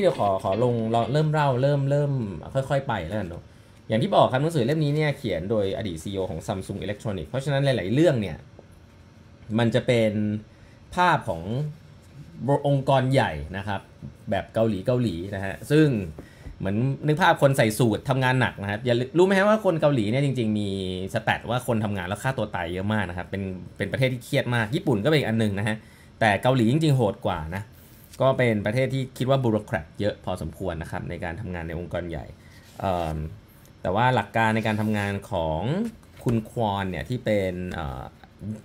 นี้เดี๋ยวขอขอลงเริ่มเล่าเริ่มเริ่มค่อยๆ ไปแล้วกันเนาะอย่างที่บอกครับหนังสือเล่มนี้เนี่ยเขียนโดยอดีต CEO ของ Samsung Electronics เพราะฉะนั้นหลาย ๆ เรื่องเนี่ยมันจะเป็นภาพขององค์กรใหญ่นะครับแบบเกาหลีเกาหลีนะฮะซึ่งเหมือนนึกภาพคนใส่สูตรทำงานหนักนะครับอย่ารู้ไหมฮะว่าคนเกาหลีเนี่ยจริง ๆ มีสแตทว่าคนทำงานแล้วค่าตัวตายเยอะมากนะครับเป็นเป็นประเทศที่เครียดมากญี่ปุ่นก็เป็นอีกอันหนึ่งนะฮะแต่เกาหลีจริง ๆ โหดกว่านะ ก็เป็นประเทศที่คิดว่าบูโรแครตเยอะพอสมควรนะครับในการทำงานในองค์กรใหญ่ แต่ว่าหลักการในการทำงานของคุณควอนเนี่ยที่เป็นอ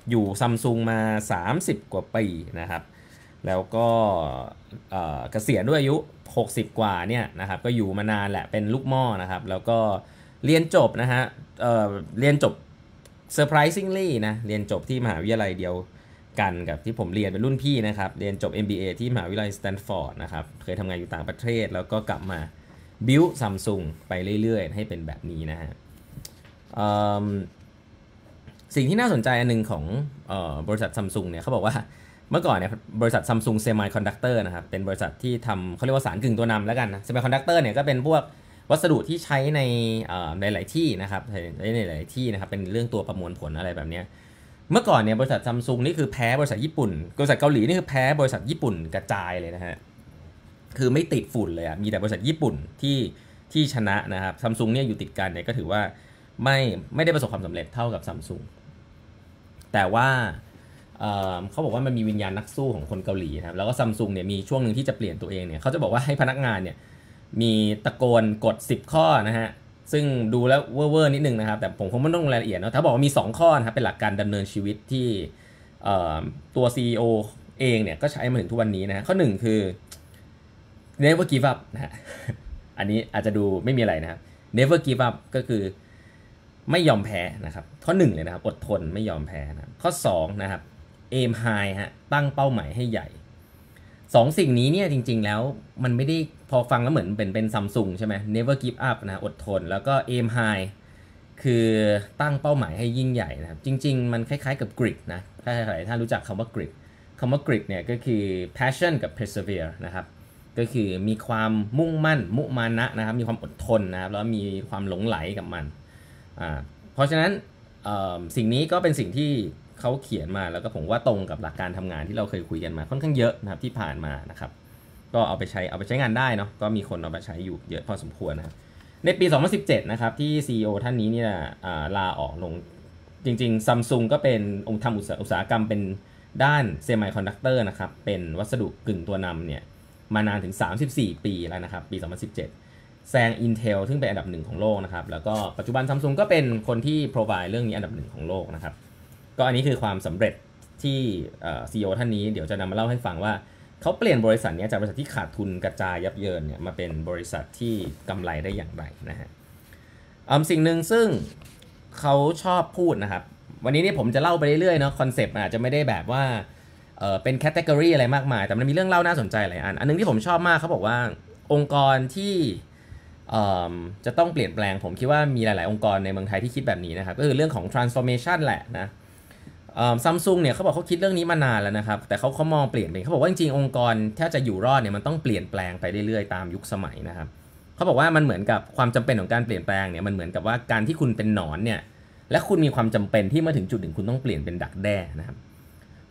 อยู่ซัมซุงมา 30 กว่าปีนะครับ แล้วก็เกษียณด้วยอายุ 60 กว่าเนี่ยนะครับก็อยู่มานานแหละเป็นลูกม้อนะครับ แล้วก็เรียนจบนะฮะเเรียนจบ surprisingly นะเรียนจบที่มหาวิทยาลัยเดียว กันกับที่ผมเรียนเป็นรุ่นพี่นะครับ เรียนจบ MBA ที่มหาวิทยาลัยสแตนฟอร์ดนะครับ เคยทำงานอยู่ต่างประเทศ แล้วก็กลับมาบิวซัมซุงไปเรื่อยๆ ให้เป็นแบบนี้นะฮะสิ่งที่น่าสนใจอันหนึ่งของบริษัทซัมซุงเนี่ยเขาบอกว่าเมื่อก่อนเนี่ยบริษัทซัมซุง semiconductor นะครับ เป็นบริษัทที่ทำเขาเรียกว่าสารกึ่งตัวนำแล้วกันนะ semiconductor เนี่ยก็เป็นพวกวัสดุที่ใช้ในในหลายที่นะครับในหลายที่นะครับ เป็นเรื่องตัวประมวลผลอะไรแบบนี้ เมื่อก่อนเนี่ยบริษัทซัมซุงนี่คือแพ้บริษัทญี่ปุ่น บริษัทเกาหลีนี่คือแพ้บริษัทญี่ปุ่นกระจายเลยนะฮะ คือไม่ติดฝุ่นเลยอะมีแต่บริษัทญี่ปุ่นที่ที่ชนะนะครับซัมซุงเนี่ยอยู่ติดกันเนี่ยก็ถือว่าไม่ไม่ได้ประสบความสำเร็จเท่ากับซัมซุง แต่ว่าเขาบอกว่ามันมีวิญญาณนักสู้ของคนเกาหลีนะครับ แล้วก็ซัมซุงเนี่ยมีช่วงหนึ่งที่จะเปลี่ยนตัวเองเนี่ยเขาจะบอกว่าให้พนักงานเนี่ยมีตะโกนกด 10 ข้อนะฮะ ซึ่งดูแล้วเวอร์นิดนึงนะครับ แต่ผมคงไม่ต้องรายละเอียดนะถ้าบอกว่ามี 2 ข้อนะครับ เป็นหลักการดำเนินชีวิตที่ตัว CEO เองเนี่ยก็ใช้มาถึงทุกวันนี้นะข้อหนึ่งคือ never give up นะฮะอันนี้อาจจะดูไม่มีอะไรนะครับ never give up ก็คือไม่ยอมแพ้นะครับ ข้อ 1 เลยนะครับ อดทนไม่ยอมแพ้นะข้อ 2 นะครับ aim high ฮะตั้งเป้าหมายให้ใหญ่สองสิ่งนี้เนี่ยจริง ๆ แล้วมันไม่ได้ อฟังแล้วเหมือนเป็นเป็นซัมซุงใช่ไหม never give up นะอดทน แล้วก็ aim high คือตั้งเป้าหมายให้ยิ่งใหญ่นะครับ จริง ๆ มันคล้ายๆกับ grit นะ ถ้าใครถ้ารู้จักคำว่า grit คำว่า grit เนี่ยก็คือ passion กับ persevere นะครับ ก็คือมีความมุ่งมั่น มุมานะนะครับ มีความอดทนนะครับ แล้วมีความหลงไหลกับมันอ่าเพราะฉะนั้นสิ่งนี้ก็เป็นสิ่งที่เขาเขียนมาแล้วก็ผมว่าตรงกับหลักการทำงานที่เราเคยคุยกันมาค่อนข้างเยอะนะครับที่ผ่านมานะครับ ก็เอาไปใช้เอาไปใช้งานได้เนาะก็มีคนเอาไปใช้อยู่เยอะพอสมควรนะครับในปี 2017 นะครับ ที่ CEO ท่านนี้เนี่ยลาออกลงจริงๆซัมซุงก็เป็นองค์ทำอุตสาหกรรมเป็นด้าน semiconductor นะครับ เป็นวัสดุกึ่งตัวนำเนี่ยมานานถึง 34 ปีแล้วนะครับ ปี 2017 แซง Intel ซึ่งเป็นอันดับหนึ่งของโลกนะครับ แล้วก็ปัจจุบันซัมซุงก็เป็นคนที่ provide เรื่องนี้อันดับหนึ่งของโลกนะครับ ก็อันนี้คือความสำเร็จที่ CEO ท่านนี้เดี๋ยวจะนำมาเล่าให้ฟังว่า เขาเปลี่ยนบริษัทนี้จากบริษัทที่ขาดทุนกระจายยับเยินเนี่ยมาเป็นบริษัทที่กำไรได้อย่างไรนะฮะสิ่งหนึ่งซึ่งเขาชอบพูดนะครับ วันนี้นี่ผมจะเล่าไปเรื่อยๆเนาะ concept อาจจะไม่ได้แบบว่าเออเป็น category อะไรมากมาย แต่มันมีเรื่องเล่าน่าสนใจหลายอัน อันนึงที่ผมชอบมากเขาบอกว่าองค์กรที่จะต้องเปลี่ยนแปลงผมคิดว่ามีหลาย ๆ องค์กรในเมืองไทยที่คิดแบบนี้นะครับ ก็คือเรื่องของ transformation แหละนะ ซัมซุงเนี่ยเขาบอกเขาคิดเรื่องนี้มานานแล้วนะครับ แต่เขาเขามองเปลี่ยนไปเขาบอกว่าจริงๆองค์กรถ้าจะอยู่รอดเนี่ยมันต้องเปลี่ยนแปลงไปเรื่อยๆตามยุคสมัยนะครับเขาบอกว่ามันเหมือนกับความจำเป็นของการเปลี่ยนแปลงเนี่ยมันเหมือนกับว่าการที่คุณเป็นหนอนเนี่ยและคุณมีความจำเป็นที่มาถึงจุดหนึ่งคุณต้องเปลี่ยนเป็นดักแด้นะครับ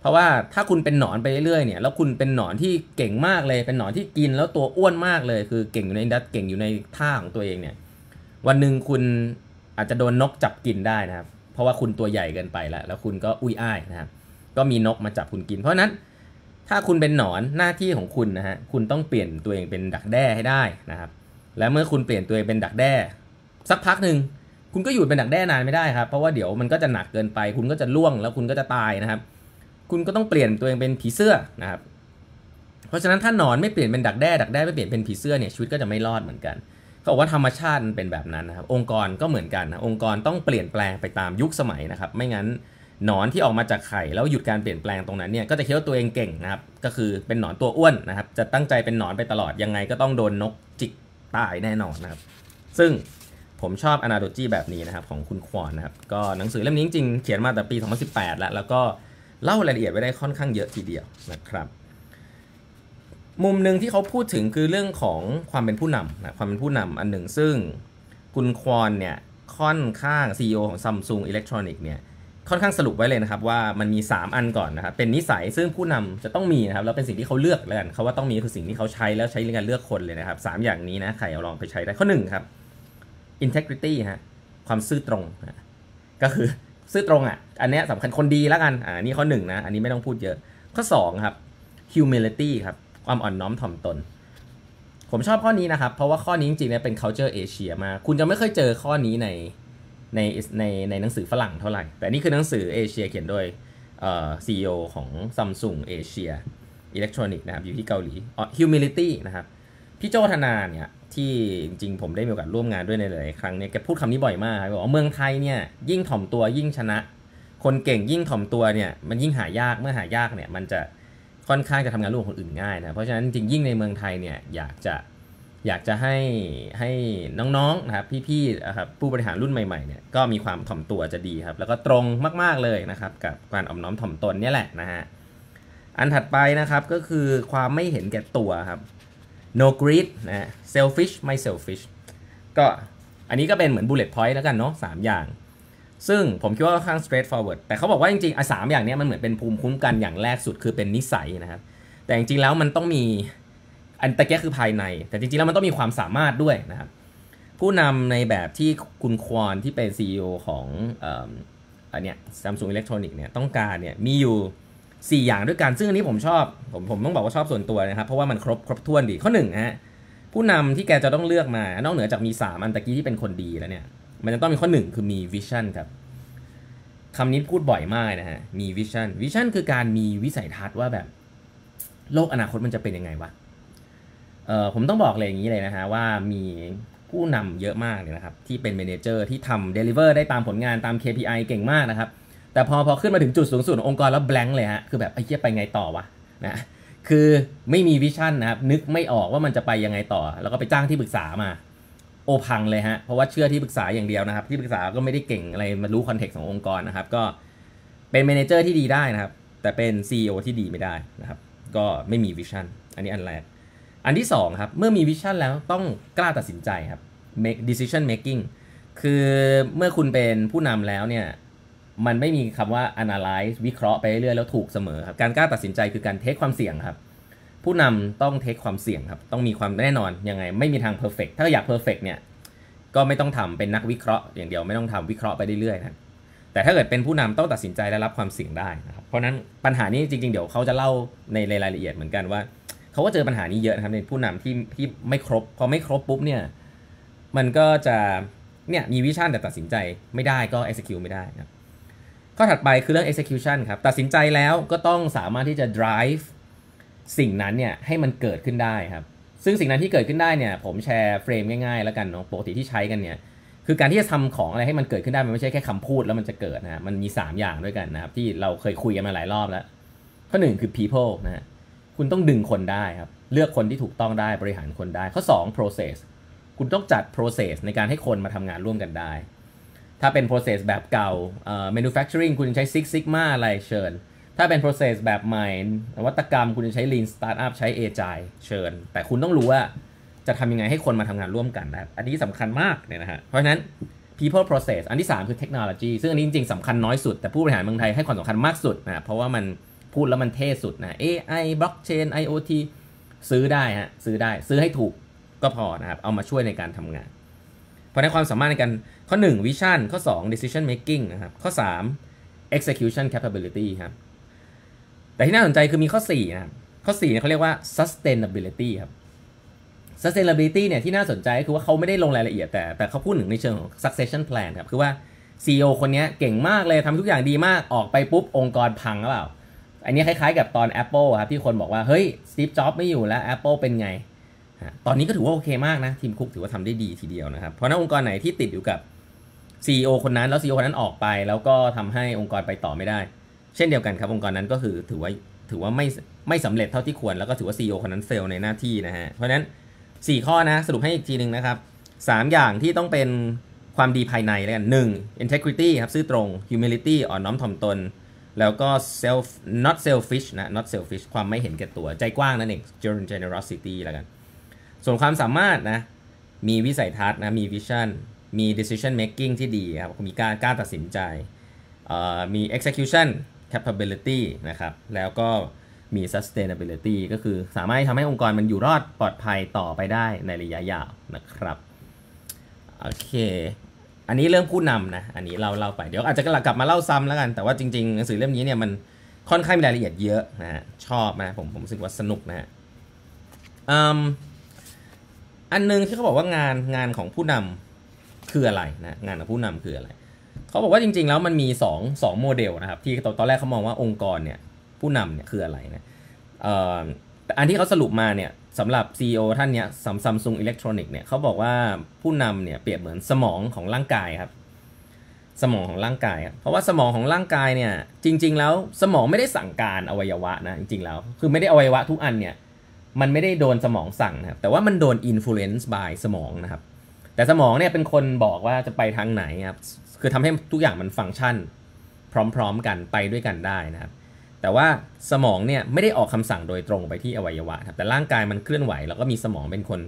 เพราะว่าถ้าคุณเป็นหนอนไปเรื่อยๆเนี่ยแล้วคุณเป็นหนอนที่เก่งมากเลย เป็นหนอนที่กินแล้วตัวอ้วนมากเลย คือเก่งอยู่ในดัตเก่งอยู่ในท่าของตัวเองเนี่ยวันหนึ่งคุณอาจจะโดนนกจับกินได้นะครับ เพราะว่าคุณตัวใหญ่เกินไปแล้ว แล้วคุณก็อุ้ยอ้ายนะครับก็มีนกมาจับคุณกิน เพราะนั้นถ้าคุณเป็นหนอนหน้าที่ของคุณนะฮะคุณต้องเปลี่ยนตัวเองเป็นดักแด้ให้ได้นะครับ และเมื่อคุณเปลี่ยนตัวเองเป็นดักแด้ สักพักหนึ่งคุณก็อยู่เป็นดักแด้นานไม่ได้ครับเพราะว่าเดี๋ยวมันก็จะหนักเกินไป คุณก็จะล่วงแล้วคุณก็จะตายนะครับ คุณก็ต้องเปลี่ยนตัวเองเป็นผีเสื้อนะครับ เพราะฉะนั้นถ้าหนอนไม่เปลี่ยนเป็นดักแด้ดักแด้ไม่เปลี่ยนเป็นผีเสื้อเนี่ยชีวิตก็จะไม่รอดเหมือนกัน เขาบอกว่าธรรมชาติมันเป็นแบบนั้นนะครับ องค์กรก็เหมือนกันนะองค์กรต้องเปลี่ยนแปลงไปตามยุคสมัยนะครับ ไม่งั้นหนอนที่ออกมาจากไข่แล้วหยุดการเปลี่ยนแปลงตรงนั้นเนี่ยก็จะคิดว่าตัวเองเก่งนะครับ ก็คือเป็นหนอนตัวอ้วนนะครับ จะตั้งใจเป็นหนอนไปตลอดยังไงก็ต้องโดนนกจิกตายแน่นอนนะครับ ซึ่งผมชอบอนาโดจีแบบนี้นะครับของคุณควอนนะครับก็หนังสือเล่มนี้จริงๆเขียนมาแต่ปี 2018 แล้วแล้วก็เล่ารายละเอียดไว้ได้ค่อนข้างเยอะทีเดียวนะครับ มุมหนึ่งที่เขาพูดถึงคือเรื่องของความเป็นผู้นำนะความเป็นผู้นำอันหนึ่งซึ่งคุณควอนเนี่ยค่อนข้าง CEO ของ Samsung Electronics เนี่ยค่อนข้างสรุปไว้เลยนะครับว่ามันมี 3 อันก่อนนะครับเป็นนิสัยซึ่งผู้นำจะต้องมีนะครับแล้วเป็นสิ่งที่เขาเลือกแล้วกันเขาว่าต้องมีคือสิ่งที่เขาใช้แล้วใช้ในการเลือกคนเลยนะครับสามอย่างนี้นะใครเอาลองไปใช้ได้ข้อหนึ่งครับ integrity ฮะความซื่อตรงนะก็คือซื่อตรงอะอันนี้สำคัญคนดีแล้วกันอ่านี่ข้อหนึ่งนะอันนี้ไม่ต้องพูดเยอะ ข้อสองครับ humility ครับ ความอ่อนน้อมถ่อมตน ผมชอบข้อนี้นะครับ เพราะว่าข้อนี้จริงๆเนี่ยเป็น culture Asia มากคุณจะไม่เคยเจอข้อนี้ในในในในหนังสือฝรั่งเท่าไหร่ แต่นี่คือหนังสือเอเชียเขียนโดยเอ่อ CEO ของ Samsung Asia Electronic นะครับ อยู่ที่เกาหลีอ๋อ humility นะครับ พี่โจธนาเนี่ยที่จริงๆ ผมได้มีโอกาสร่วมงานด้วยในหลายๆครั้งเนี่ยแกพูดคำนี้บ่อยมากบอกว่าเมืองไทยเนี่ยยิ่งถ่อมตัวยิ่งชนะ คนเก่งยิ่งถ่อมตัวเนี่ยมันยิ่งหายากเมื่อหายากเนี่ยมันจะ ค่อนข้างจะทำงานร่วมกับคนอื่นง่ายนะเพราะฉะนั้นจริงยิ่งในเมืองไทยเนี่ยอยากจะอยากจะให้ให้น้องๆนะครับพี่ๆนะครับผู้บริหารรุ่นใหม่ๆเนี่ยก็มีความถ่อมตัวจะดีครับ แล้วก็ตรงมากๆเลยนะครับ กับการอ่อมน้อมถ่อมตนเนี่ยแหละนะฮะอันถัดไปนะครับก็คือความไม่เห็นแก่ตัวครับ no greed นะ selfish ไม่ selfish ก็อันนี้ก็เป็นเหมือน bullet point แล้วกันเนาะสามอย่าง ซึ่งผมคิดว่าค่อนข้าง straight forward แต่เขาบอกว่าจริงๆอะสามอย่างนี้มันเหมือนเป็นภูมิคุ้มกันอย่างแรกสุดคือเป็นนิสัยนะครับ แต่จริงๆแล้วมันต้องมีอันตะเกียคือภายใน แต่จริงๆแล้วมันต้องมีความสามารถด้วยนะครับ ผู้นำในแบบที่คุณควอนที่เป็น CEO ของเอ่ออันเนี้ย Samsung Electronics เนี่ยต้องการเนี่ยมีอยู่ 4 อย่างด้วยกัน ซึ่งอันนี้ผมชอบผมผมต้องบอกว่าชอบส่วนตัวนะครับ เพราะว่ามันครบครบถ้วนดีข้อหนึ่งฮะผู้นำที่แกจะต้องเลือกมานอกเหนือจากมี 3 อันตะกี้ที่เป็นคนดีแล้วเนี่ย มันจะต้องมีข้อหนึ่งคือมี vision ครับคำนี้พูดบ่อยมากนะฮะ มี vision vision คือการมีวิสัยทัศน์ว่าแบบ โลกอนาคตมันจะเป็นยังไงวะ เอ่อผมต้องบอกเลยอย่างนี้เลยนะฮะ ว่ามีผู้นำเยอะมากเลยนะครับ ที่เป็น manager ที่ทำ deliver ได้ตามผลงานตาม KPI เก่งมากนะครับ แต่พอพอขึ้นมาถึงจุดสูงสุดขององค์กรแล้ว blank เลยฮะ คือแบบไอ้เหี้ยไปไงต่อวะนะคือไม่มี vision นะครับนึกไม่ออกว่ามันจะไปยังไงต่อ แล้วก็ไปจ้างที่ปรึกษามา โอพังเลยฮะ เพราะว่าเชื่อที่ปรึกษาอย่างเดียวนะครับ ที่ปรึกษาก็ไม่ได้เก่งอะไรมารู้ context ขององค์กรนะครับ ก็เป็น manager ที่ดีได้นะครับ แต่เป็น CEO ที่ดีไม่ได้นะครับ ก็ไม่มี vision อันนี้อันแรก อันที่สองครับ เมื่อมี vision แล้วต้องกล้าตัดสินใจครับ make decision making คือเมื่อคุณเป็นผู้นำแล้วเนี่ย มันไม่มีคำว่า analyze วิเคราะห์ไปเรื่อยแล้วถูกเสมอครับ การกล้าตัดสินใจคือการเทคความเสี่ยงครับ ผู้นำต้องเทคความเสี่ยงครับ ต้องมีความแน่นอนยังไง ไม่มีทาง perfect ถ้าอยาก perfect เนี่ยก็ไม่ต้องทำเป็นนักวิเคราะห์อย่างเดียวไม่ต้องทำวิเคราะห์ไปเรื่อยๆนะแต่ถ้าเกิดเป็นผู้นำต้องตัดสินใจและรับความเสี่ยงได้นะครับเพราะนั้นปัญหานี้จริงๆ เดี๋ยวเขาจะเล่าในรายละเอียดเหมือนกันว่าเขาก็เจอปัญหานี้เยอะนะครับในผู้นำที่ที่ไม่ครบพอไม่ครบปุ๊บเนี่ยมันก็จะเนี่ยมีวิชั่นแต่ตัดสินใจไม่ได้ก็ execute ไม่ได้นะครับข้อถัดไปคือเรื่อง execution ครับตัดสินใจแล้วก็ต้องสามารถที่จะ drive สิ่งนั้นเนี่ยให้มันเกิดขึ้นได้ครับ ซึ่งสิ่งนั้นที่เกิดขึ้นได้เนี่ย ผมแชร์เฟรมง่ายๆแล้วกันเนาะปกติที่ใช้กันเนี่ยคือการที่จะทำของอะไรให้มันเกิดขึ้นได้มันไม่ใช่แค่คำพูดแล้วมันจะเกิดนะฮะมันมี 3 อย่างด้วยกันนะครับที่เราเคยคุยกันมาหลายรอบแล้วข้อหนึ่งคือ people นะฮะคุณต้องดึงคนได้ครับเลือกคนที่ถูกต้องได้บริหารคนได้ ข้อ 2 process คุณต้องจัด process ในการให้คนมาทำงานร่วมกันได้ ถ้าเป็น process แบบเก่าเอ่อ manufacturing คุณใช้ Six Sigma อะไรเชิญ ถ้าเป็น process แบบใหม่ นวัตกรรมคุณจะใช้ lean startup ใช้ agile เชิญ แต่คุณต้องรู้ว่าจะทำยังไงให้คนมาทำงานร่วมกันนะอันนี้สำคัญมากเนี่ยนะฮะ เพราะฉะนั้น people process อันที่ 3 คือ technology ซึ่งอันนี้จริงๆสำคัญน้อยสุด แต่ผู้บริหารเมืองไทยให้ความสำคัญมากสุดนะเพราะว่ามันพูดแล้วมันเท่สุดนะ AI blockchain IoT ซื้อได้ฮะซื้อได้ซื้อให้ถูกก็พอนะครับ เอามาช่วยในการทำงาน เพราะในความสามารถในการข้อ 1 vision ข้อ 2 decision making นะครับข้อ 3 execution capability ครับ แต่ที่น่าสนใจคือมีข้อ4นะข้อ4เนี่ยเขาเรียกว่า sustainability ครับ sustainability เนี่ยที่น่าสนใจคือว่าเขาไม่ได้ลงรายละเอียด แต่แต่เขาพูดถึงในเชิงของ succession plan ครับ คือว่า CEO คนนี้เก่งมากเลยทำทุกอย่างดีมากออกไปปุ๊บ องค์กรพังหรือเปล่า อันนี้คล้ายๆกับตอน Apple ครับ ที่คนบอกว่า เฮ้ย Steve Jobs ไม่อยู่แล้ว Apple เป็นไง ตอนนี้ก็ถือว่าโอเคมากนะ ทีมคุกถือว่าทำได้ดีทีเดียวนะครับ เพราะนั้นองค์กรไหนที่ติดอยู่กับ CEO คนนั้นแล้ว CEO คนนั้นออกไป แล้วก็ทำให้องค์กรไปต่อไม่ได้ เช่นเดียวกันครับองค์กรนั้นก็คือถือว่าถือว่าไม่ไม่สำเร็จเท่าที่ควร แล้วก็ถือว่า CEO คนนั้นเฟลในหน้าที่นะฮะเพราะฉะนั้น 4 ข้อนะสรุปให้อีกทีหนึ่งนะครับ 3 อย่างที่ต้องเป็นความดีภายในแล้วกัน 1. integrity ครับซื่อตรง humility อ่อนน้อมถ่อมตน แล้วก็ self not selfish นะ not selfish ความไม่เห็นแก่ตัวใจกว้างนั่นเอง generosity แล้วกัน ส่วนความสามารถนะมีวิสัยทัศน์นะมี vision มี decision making ที่ดีครับมีการกล้าตัดสินใจมี execution capability นะครับ แล้วก็มี sustainability ก็คือสามารถทำให้องค์กรมันอยู่รอดปลอดภัยต่อไปได้ในระยะยาวนะครับโอเค อันนี้เรื่องผู้นำนะ อันนี้เราเล่าไป เดี๋ยวอาจจะกลับมาเล่าซ้ำแล้วกัน แต่ว่าจริงๆหนังสือเล่มนี้เนี่ยมันค่อนข้างมีรายละเอียดเยอะนะฮะ ชอบนะผมผมรู้สึกว่าสนุกนะฮะอันนึงที่เขาบอกว่างานงานของผู้นำคืออะไรนะ งานของผู้นำคืออะไร เขาบอกว่าจริง ๆ แล้วมันมี2 2โมเดลนะครับ ที่ตอนแรกเขามองว่าองค์กรเนี่ยผู้นำเนี่ยคืออะไรนะอันที่เขาสรุปมาเนี่ยสำหรับ CEO ท่านเนี่ยซัมซัมซุงอิเล็กทรอนิกส์เนี่ยเขาบอกว่าผู้นำเนี่ยเปรียบเหมือนสมองของร่างกายครับ สมองของร่างกายเพราะว่าสมองของร่างกายเนี่ยจริง ๆ แล้วสมองไม่ได้สั่งการอวัยวะนะจริง ๆ แล้ว คือไม่ได้อวัยวะทุกอันเนี่ยมันไม่ได้โดนสมองสั่งนะครับแต่ว่ามันโดน influence by สมองนะครับแต่สมองเนี่ยเป็นคนบอกว่าจะไปทางไหนครับ คือทำให้ทุกอย่างมันฟังก์ชัน พร้อมๆกันไปด้วยกันได้นะครับ แต่ว่าสมองเนี่ยไม่ได้ออกคำสั่งโดยตรงไปที่อวัยวะครับแต่ร่างกายมันเคลื่อนไหว แล้วก็มีสมองเป็นคน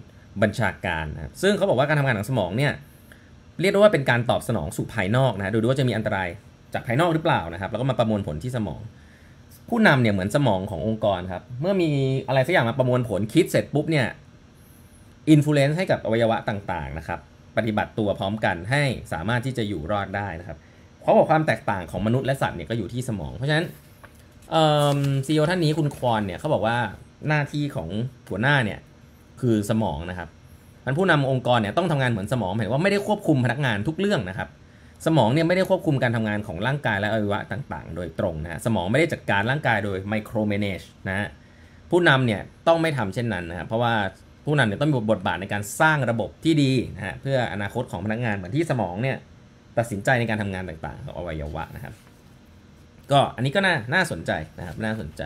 บัญชาการนะครับซึ่งเขาบอกว่าการทำงานของสมองเนี่ยเรียกได้ว่าเป็นการตอบสนองสู่ภายนอกนะดูดูว่าจะมีอันตรายจากภายนอกหรือเปล่านะครับ แล้วก็มาประมวลผลที่สมอง ผู้นำเนี่ยเหมือนสมองขององค์กรครับ เมื่อมีอะไรสักอย่างมาประมวลผลคิดเสร็จปุ๊บเนี่ย influence ให้กับอวัยวะต่างๆนะครับ ปฏิบัติตัวพร้อมกันให้สามารถที่จะอยู่รอดได้นะครับเพราบอกความแตกต่างของมนุษย์และสัตว์เนี่ยก็อยู่ที่สมอง เพราะฉะนั้น CEO ท่านนี้คุณควอนเนี่ยเขาบอกว่าหน้าที่ของหัวหน้าเนี่ยคือสมองนะครับมันผู้นำองค์กรเนี่ยต้องทำงานเหมือนสมองหมายว่าไม่ได้ควบคุมพนักงานทุกเรื่องนะครับ สมองเนี่ยไม่ได้ควบคุมการทำงานของร่างกายและอวัยวะต่างๆ โดยตรงนะสมองไม่ได้จัดการร่างกายโดย micromanage นะฮะผู้นำเนี่ยต้องไม่ทำเช่นนั้นนะครับเพราะว่า ผู้นำเนี่ยต้องมีบทบาทในการสร้างระบบที่ดีนะฮะเพื่ออนาคตของพนักงานเหมือนที่สมองเนี่ยตัดสินใจในการทำงานต่างๆของอวัยวะนะครับ ก็อันนี้ก็น่าน่าสนใจนะครับน่าสนใจ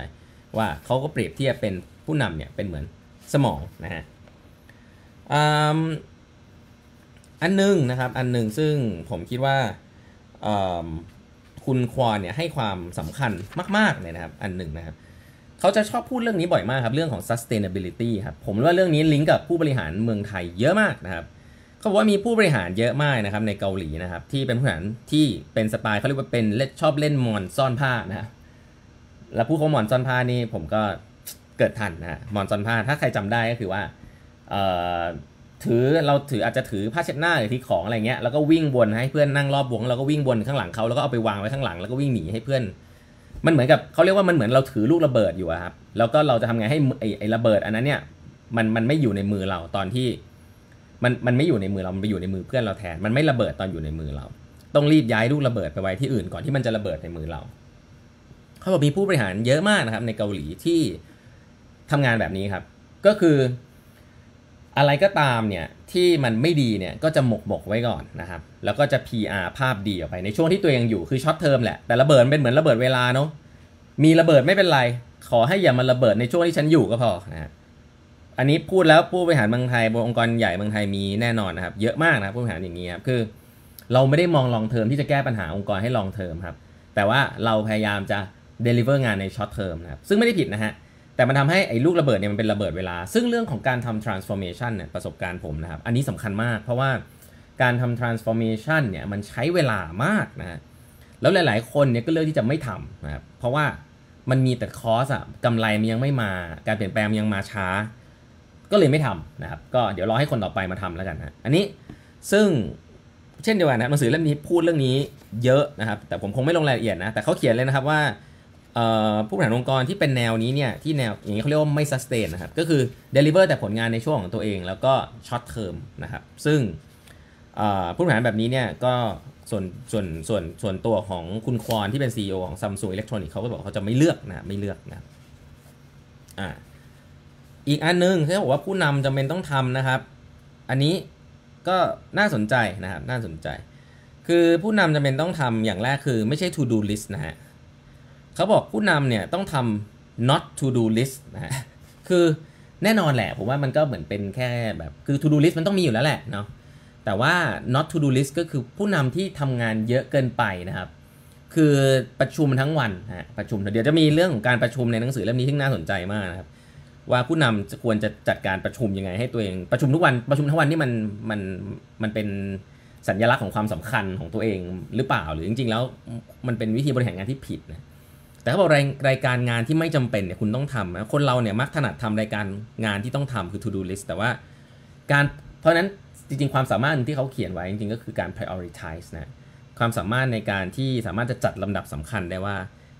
ว่าเขาก็เปรียบเทียบเป็นผู้นำเนี่ยเป็นเหมือนสมองนะฮะอันนึงนะครับอันหนึ่งซึ่งผมคิดว่าคุณควอนเนี่ยให้ความสำคัญมากๆเลยนะครับอันหนึ่งนะครับ เขาจะชอบพูดเรื่องนี้บ่อยมากครับ เรื่องของ sustainability ครับ ผมว่าเรื่องนี้ลิงก์กับผู้บริหารเมืองไทยเยอะมากนะครับเขาบอกว่ามีผู้บริหารเยอะมากนะครับในเกาหลีนะครับ ที่เป็นผู้บริหารที่เป็นสไตล์เขาเรียกว่าเป็นเล่นชอบเล่นมอนซ่อนผ้านะแล้วผู้เขามอนซ่อนผ้านี่ผมก็เกิดทันนะมอนซ่อนผ้าถ้าใครจำได้ก็คือว่าถือเราถืออาจจะถือผ้าเช็ดหน้าหรือที่ของอะไรเงี้ยแล้วก็วิ่งวนให้เพื่อนนั่งรอบวงแล้วก็วิ่งวนข้างหลังเขาแล้วก็เอาไปวางไว้ข้างหลังแล้วก็วิ่งหนีให้เพื่อน มันเหมือนกับเขาเรียกว่ามันเหมือนเราถือลูกระเบิดอยู่ครับแล้วก็เราจะทำไงให้ไอ้ไอระเบิดอันนั้นเนี่ยมันมันไม่อยู่ในมือเราตอนที่ มันมันไม่อยู่ในมือเรา มันไปอยู่ในมือเพื่อนเราแทน มันไม่ระเบิดตอนอยู่ในมือเรา ต้องรีบย้ายลูกระเบิดไปไว้ที่อื่นก่อนที่มันจะระเบิดในมือเรา เขาบอกมีผู้บริหารเยอะมากนะครับ ในเกาหลีที่ทำงานแบบนี้ครับ ก็คือ อะไรก็ตามเนี่ย ที่มันไม่ดีเนี่ยก็จะหมกหมกไว้ก่อนนะครับแล้วก็จะ PR ภาพดีออกไปในช่วงที่ตัวเองอยู่คือ short term แหละแต่ระเบิดเป็นเหมือนระเบิดเวลาเนาะมีระเบิดไม่เป็นไร ขอให้อย่ามาระเบิดในช่วงที่ฉันอยู่ก็พอนะอันนี้พูดแล้วผู้บริหารเมืองไทยองค์กรใหญ่เมืองไทยมีแน่นอนนะครับเยอะมากนะผู้บริหารอย่างนี้ครับคือ เราไม่ได้มอง long term ที่จะแก้ปัญหาองค์กรให้ long term ครับแต่ว่าเราพยายามจะ deliver งานใน short term นะครับซึ่งไม่ได้ผิดนะฮะ แต่มันทำให้ไอ้ลูกระเบิดเนี่ยมันเป็นระเบิดเวลา ซึ่งเรื่องของการทำ transformation เนี่ยประสบการณ์ผมนะครับ อันนี้สำคัญมาก เพราะว่าการทำ transformation เนี่ยมันใช้เวลามากนะฮะแล้วหลาย ๆ คนเนี่ยก็เลือกที่จะไม่ทำนะครับเพราะว่ามันมีแต่คอสอะกำไรมันยังไม่มา การเปลี่ยนแปลงมันยังมาช้า ก็เลยไม่ทำนะครับ ก็เดี๋ยวรอให้คนต่อไปมาทำแล้วกันนะอันนี้ซึ่งเช่นเดียวกันนะหนังสือเล่มนี้พูดเรื่องนี้เยอะนะครับ แต่ผมคงไม่ลงรายละเอียดนะ แต่เขาเขียนเลยนะครับว่า ผู้บริหารองค์กรที่เป็นแนวนี้เนี่ยที่แนวอย่างนี้เขาเรียกว่าไม่ sustain นะครับก็คือ deliver แต่ผลงานในช่วงของตัวเองแล้วก็ short term นะครับซึ่งผู้บริหารแบบนี้เนี่ยก็ส่วนส่วนส่วนส่วนตัวของคุณควอนที่เป็น CEO ของ Samsung Electronics เขาก็บอกเขาจะไม่เลือกนะไม่เลือกนะอ่าอีกอันนึงที่บอกว่าผู้นำจำเป็นต้องทำนะครับ อันนี้ก็น่าสนใจนะครับน่าสนใจ คือผู้นำจำเป็นต้องทำอย่างแรกคือไม่ใช่ to do list นะฮะ เขาบอกผู้นำเนี่ยต้องทำ not to do list นะคือแน่นอนแหละผมว่ามันก็เหมือนเป็นแค่แบบคือ to do list มันต้องมีอยู่แล้วแหละเนาะแต่ว่า not to do list ก็คือผู้นำที่ทำงานเยอะเกินไปนะครับ คือประชุมทั้งวันฮะประชุมเดี๋ยวจะมีเรื่องของการประชุมในหนังสือเล่มนี้ที่น่าสนใจมากนะครับ ว่าผู้นำจะควรจะจัดการประชุมยังไง ให้ตัวเองประชุมทุกวันประชุมทั้งวันนี่มันมันมันเป็นสัญลักษณ์ของความสำคัญของตัวเองหรือเปล่าหรือจริง ๆ แล้วมันเป็นวิธีบริหารงานที่ผิดนะ แต่เขาบอกรายรายการงานที่ไม่จำเป็นเนี่ยคุณต้องทำนะคนเราเนี่ยมักถนัดทำรายการงานที่ต้องทำคือ to do list แต่ว่าการเพราะนั้นจริงๆ ความสามารถที่เขาเขียนไว้จริงๆ ก็คือการ prioritize นะความสามารถในการที่สามารถจะจัดลำดับสำคัญได้ว่า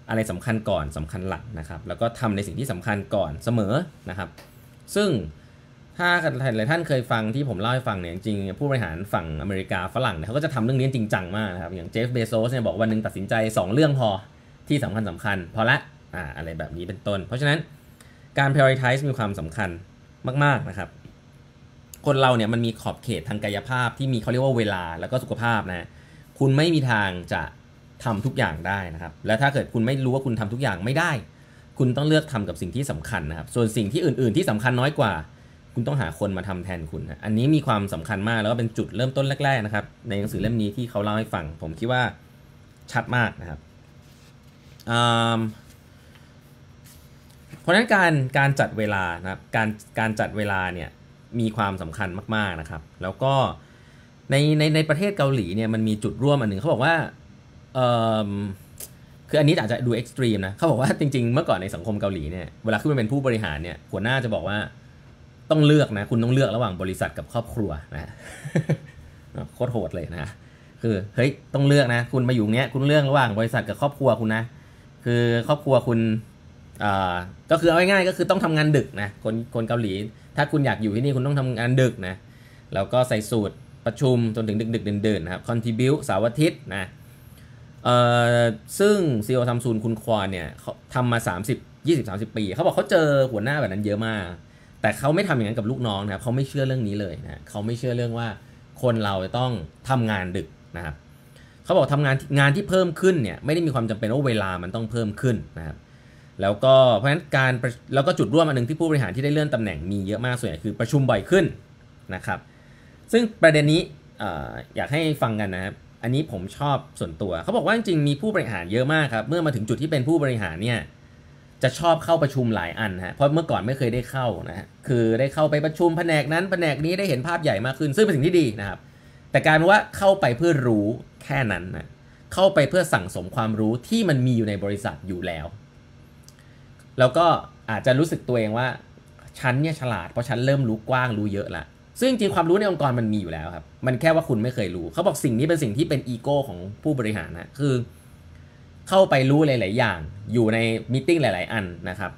อะไรสำคัญก่อนสำคัญหลังนะครับ แล้วก็ทำในสิ่งที่สำคัญก่อนเสมอนะครับ ซึ่งถ้าหลายท่านเคยฟังที่ผมเล่าให้ฟังเนี่ยจริงๆผู้บริหารฝั่งอเมริกาฝรั่งเนี่ยเขาก็จะทำเรื่องนี้จริงจังมากนะครับอย่างเจฟเบโซสเนี่ยบอกวันหนึ่งตัดสินใจ 2 เรื่องพอ ที่สำคัญสำคัญพอละอ่าอะไรแบบนี้เป็นต้น เพราะฉะนั้นการ prioritize มีความสำคัญมาก ๆ นะครับ คนเราเนี่ยมันมีขอบเขตทางกายภาพที่มีเขาเรียกว่าเวลาแล้วก็สุขภาพนะคุณไม่มีทางจะทำทุกอย่างได้นะครับ และถ้าเกิดคุณไม่รู้ว่าคุณทำทุกอย่างไม่ได้ คุณต้องเลือกทำกับสิ่งที่สำคัญนะครับ ส่วนสิ่งที่อื่น ๆ ที่สำคัญน้อยกว่า คุณต้องหาคนมาทำแทนคุณนะอันนี้มีความสำคัญมากแล้วก็เป็นจุดเริ่มต้นแรก ๆ นะครับ ในหนังสือเล่มนี้ที่เขาเล่าให้ฟัง ผมคิดว่าชัดมากนะครับ เพราะฉะนั้นการการจัดเวลานะครับการการจัดเวลาเนี่ยมีความสำคัญมากๆนะครับ แล้วก็ในในในประเทศเกาหลีเนี่ยมันมีจุดร่วมอันหนึ่งเขาบอกว่าเออคืออันนี้อาจจะดูเอ็กซ์ตรีมนะเขาบอกว่าจริงๆ เมื่อก่อนในสังคมเกาหลีเนี่ยเวลาขึ้นมาเป็นผู้บริหารเนี่ยหัวหน้าจะบอกว่าต้องเลือกนะ คุณต้องเลือกระหว่างบริษัทกับครอบครัวนะโคตรโหดเลยนะ คือเฮ้ยต้องเลือกนะ คุณมาอยู่เนี้ยคุณเลือกระหว่างบริษัทกับครอบครัวคุณนะ คือครอบครัวคุณอ่าก็คือเอาง่ายๆก็คือต้องทำงานดึกนะคนคนเกาหลี ถ้าคุณอยากอยู่ที่นี่คุณต้องทำงานดึกนะแล้วก็ใส่สูตรประชุมจนถึงดึกดึกเดินๆนะครับคอนทิบิวเสาร์อาทิตย์นะเอ่อซึ่งซีอซัมซุนคุณควอนเนี่ยเขาทำมา 30 20 30 ปี เขาบอกเขาเจอหัวหน้าแบบนั้นเยอะมาก แต่เขาไม่ทำอย่างนั้นกับลูกน้องนะครับเขาไม่เชื่อเรื่องนี้เลยนะเขาไม่เชื่อเรื่องว่าคนเราต้องทำงานดึกนะครับ เขาบอกทำงานงานที่เพิ่มขึ้นเนี่ยไม่ได้มีความจำเป็นว่าเวลามันต้องเพิ่มขึ้นนะครับแล้วก็เพราะฉะนั้นการแล้วก็จุดร่วมอันหนึ่งที่ผู้บริหารที่ได้เลื่อนตำแหน่งมีเยอะมากส่วนใหญ่คือประชุมบ่อยขึ้นนะครับ ซึ่งประเด็นนี้อยากให้ฟังกันนะครับอันนี้ผมชอบส่วนตัวเขาบอกว่าจริงๆมีผู้บริหารเยอะมากครับเมื่อมาถึงจุดที่เป็นผู้บริหารเนี่ยจะชอบเข้าประชุมหลายอันฮะเพราะเมื่อก่อนไม่เคยได้เข้านะฮะคือได้เข้าไปประชุมแผนกนั้นแผนกนี้ได้เห็นภาพใหญ่มากขึ้น ซึ่งเป็นสิ่งที่ดีนะครับ แต่การว่าเข้าไปเพื่อรู้แค่นั้นนะเข้าไปเพื่อสั่งสมความรู้ที่มันมีอยู่ในบริษัทอยู่แล้ว แล้วก็อาจจะรู้สึกตัวเองว่าฉันเนี่ยฉลาดเพราะฉันเริ่มรู้กว้างรู้เยอะละซึ่งจริงความรู้ในองค์กรมันมีอยู่แล้วครับ มันแค่ว่าคุณไม่เคยรู้ เขาบอกสิ่งนี้เป็นสิ่งที่เป็นอีโก้ของผู้บริหารนะคือ เข้าไปรู้หลาย ๆ อย่าง อยู่ในมิ팅หลาย ๆ อันนะครับ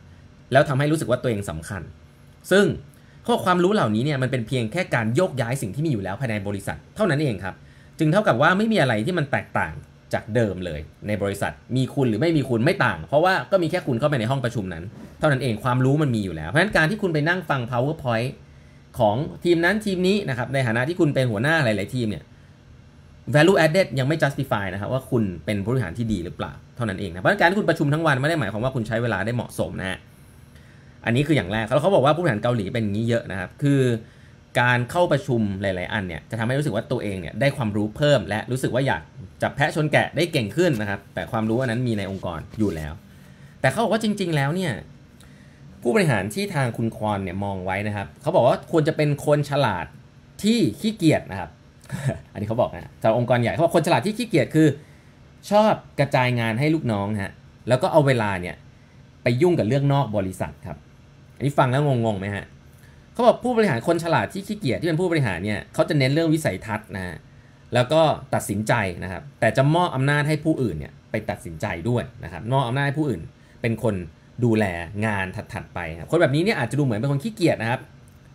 แล้วทำให้รู้สึกว่าตัวเองสำคัญ ซึ่ง ข้อความรู้เหล่านี้เนี่ยมันเป็นเพียงแค่การโยกย้ายสิ่งที่มีอยู่แล้วภายในบริษัท เท่านั้นเองครับ จึงเท่ากับว่าไม่มีอะไรที่มันแตกต่างจากเดิมเลย ในบริษัทมีคุณหรือไม่มีคุณไม่ต่าง เพราะว่าก็มีแค่คุณเข้าไปในห้องประชุมนั้น เท่านั้นเองความรู้มันมีอยู่แล้ว เพราะฉะนั้นการที่คุณไปนั่งฟัง powerpoint ของทีมนั้นทีมนี้นะครับในฐานะที่คุณเป็นหัวหน้าหลาย ๆ ทีมเนี่ย value added ยังไม่ justify นะครับว่าคุณเป็นผู้บริหารที่ดีหรือเปล่า เท่านั้นเองนะเพราะการที่คุณประชุมทั้งวันไม่ได้หมายความว่าคุณใช้เวลาได้เหมาะสมนะฮะ อันนี้คืออย่างแรกแล้วเขาบอกว่าผู้บริหารเกาหลีเป็นอย่างนี้เยอะนะครับ คือการเข้าประชุมหลาย ๆ อันเนี่ยจะทำให้รู้สึกว่าตัวเองเนี่ยได้ความรู้เพิ่ม และรู้สึกว่าอยากจับแพะชนแกะได้เก่งขึ้นนะครับ แต่ความรู้อันนั้นมีในองค์กรอยู่แล้ว แต่เขาบอกว่าจริง ๆ แล้วเนี่ยผู้บริหารที่ทางคุณควอนเนี่ยมองไว้นะครับเขาบอกว่าควรจะเป็นคนฉลาดที่ขี้เกียจนะครับ อันนี้เขาบอกนะจากองค์กรใหญ่เขาบอกคนฉลาดที่ขี้เกียจคือ ชอบกระจายงานให้ลูกน้องฮะแล้วก็เอาเวลาเนี่ยไปยุ่งกับเรื่องนอกบริษัทครับ นนี้ฟังแล้วงงๆไหมฮะเขาบอกผู้บริหารคนฉลาดที่ขี้เกียจที่เป็นผู้บริหารเนี่ยเขาจะเน้นเรื่องวิสัยทัศน์นะฮะแล้วก็ตัดสินใจนะครับ แต่จะมอบอำนาจให้ผู้อื่นเนี่ยไปตัดสินใจด้วยนะครับมอบอำนาจให้ผู้อื่น เป็นคนดูแลงานถัดๆไปครับคนแบบนี้เนี่ยอาจจะดูเหมือนเป็นคนขี้เกียจนะครับ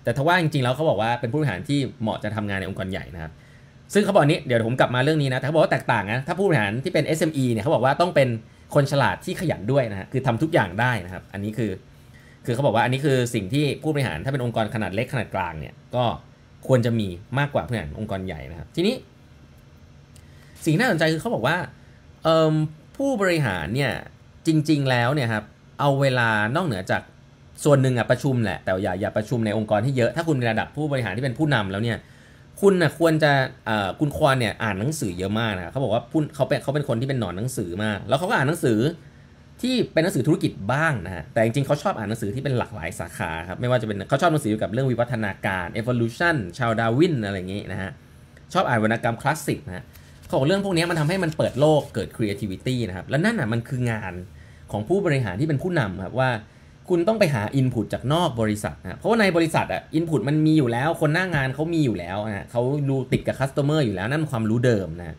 แต่ทว่าจริงๆแล้วเขาบอกว่าเป็นผู้บริหารที่เหมาะจะทำงานในองค์กรใหญ่นะครับ ซึ่งเขาบอกนี้เดี๋ยวผมกลับมาเรื่องนี้นะแต่เขาบอกว่าแตกต่างนะถ้าผู้บริหารที่เป็น SME เนี่ยเขาบอกว่าต้องเป็นคนฉลาดที่ขยันด้วยนะฮะคือทำทุกอย่างได้นะครับ อันนี้คือ คือเขาบอกว่าอันนี้คือสิ่งที่ผู้บริหารถ้าเป็นองค์กรขนาดเล็กขนาดกลางเนี่ยก็ควรจะมีมากกว่าผู้บริหารองค์กรใหญ่นะครับทีนี้ สิ่งน่าสนใจคือเขาบอกว่าผู้บริหารเนี่ยจริง ๆ แล้วเนี่ยครับเอาเวลานอกเหนือจากส่วนหนึ่งอะประชุมแหละแต่อย่าอย่าประชุมในองค์กรที่เยอะถ้าคุณในระดับผู้บริหารที่เป็นผู้นำแล้วเนี่ยคุณนะควรจะคุณควรเนี่ยอ่านหนังสือเยอะมากนะเขาบอกว่าเขาเป็นเขาเป็นคนที่เป็นหนอนหนังสือมาก แล้วเขาก็อ่านหนังสือ ที่เป็นหนังสือธุรกิจบ้างนะฮะ แต่จริงๆเขาชอบอ่านหนังสือที่เป็นหลากหลายสาขาครับ ไม่ว่าจะเป็นเขาชอบหนังสือเกี่ยวกับเรื่องวิวัฒนาการ evolution ชาวดาวินอะไรอย่างงี้นะฮะ ชอบอ่านวรรณกรรมคลาสสิกนะฮะเขาบอกเรื่องพวกนี้มันทำให้มันเปิดโลกเกิด creativity นะครับ แล้วนั่นน่ะมันคืองานของผู้บริหารที่เป็นผู้นำครับว่าคุณต้องไปหา input จากนอกบริษัทนะเพราะว่าในบริษัทอะ input มันมีอยู่แล้ว คนหน้างานเขามีอยู่แล้วนะเขาดูติดกับ customer อยู่แล้วนั่นความรู้เดิมนะ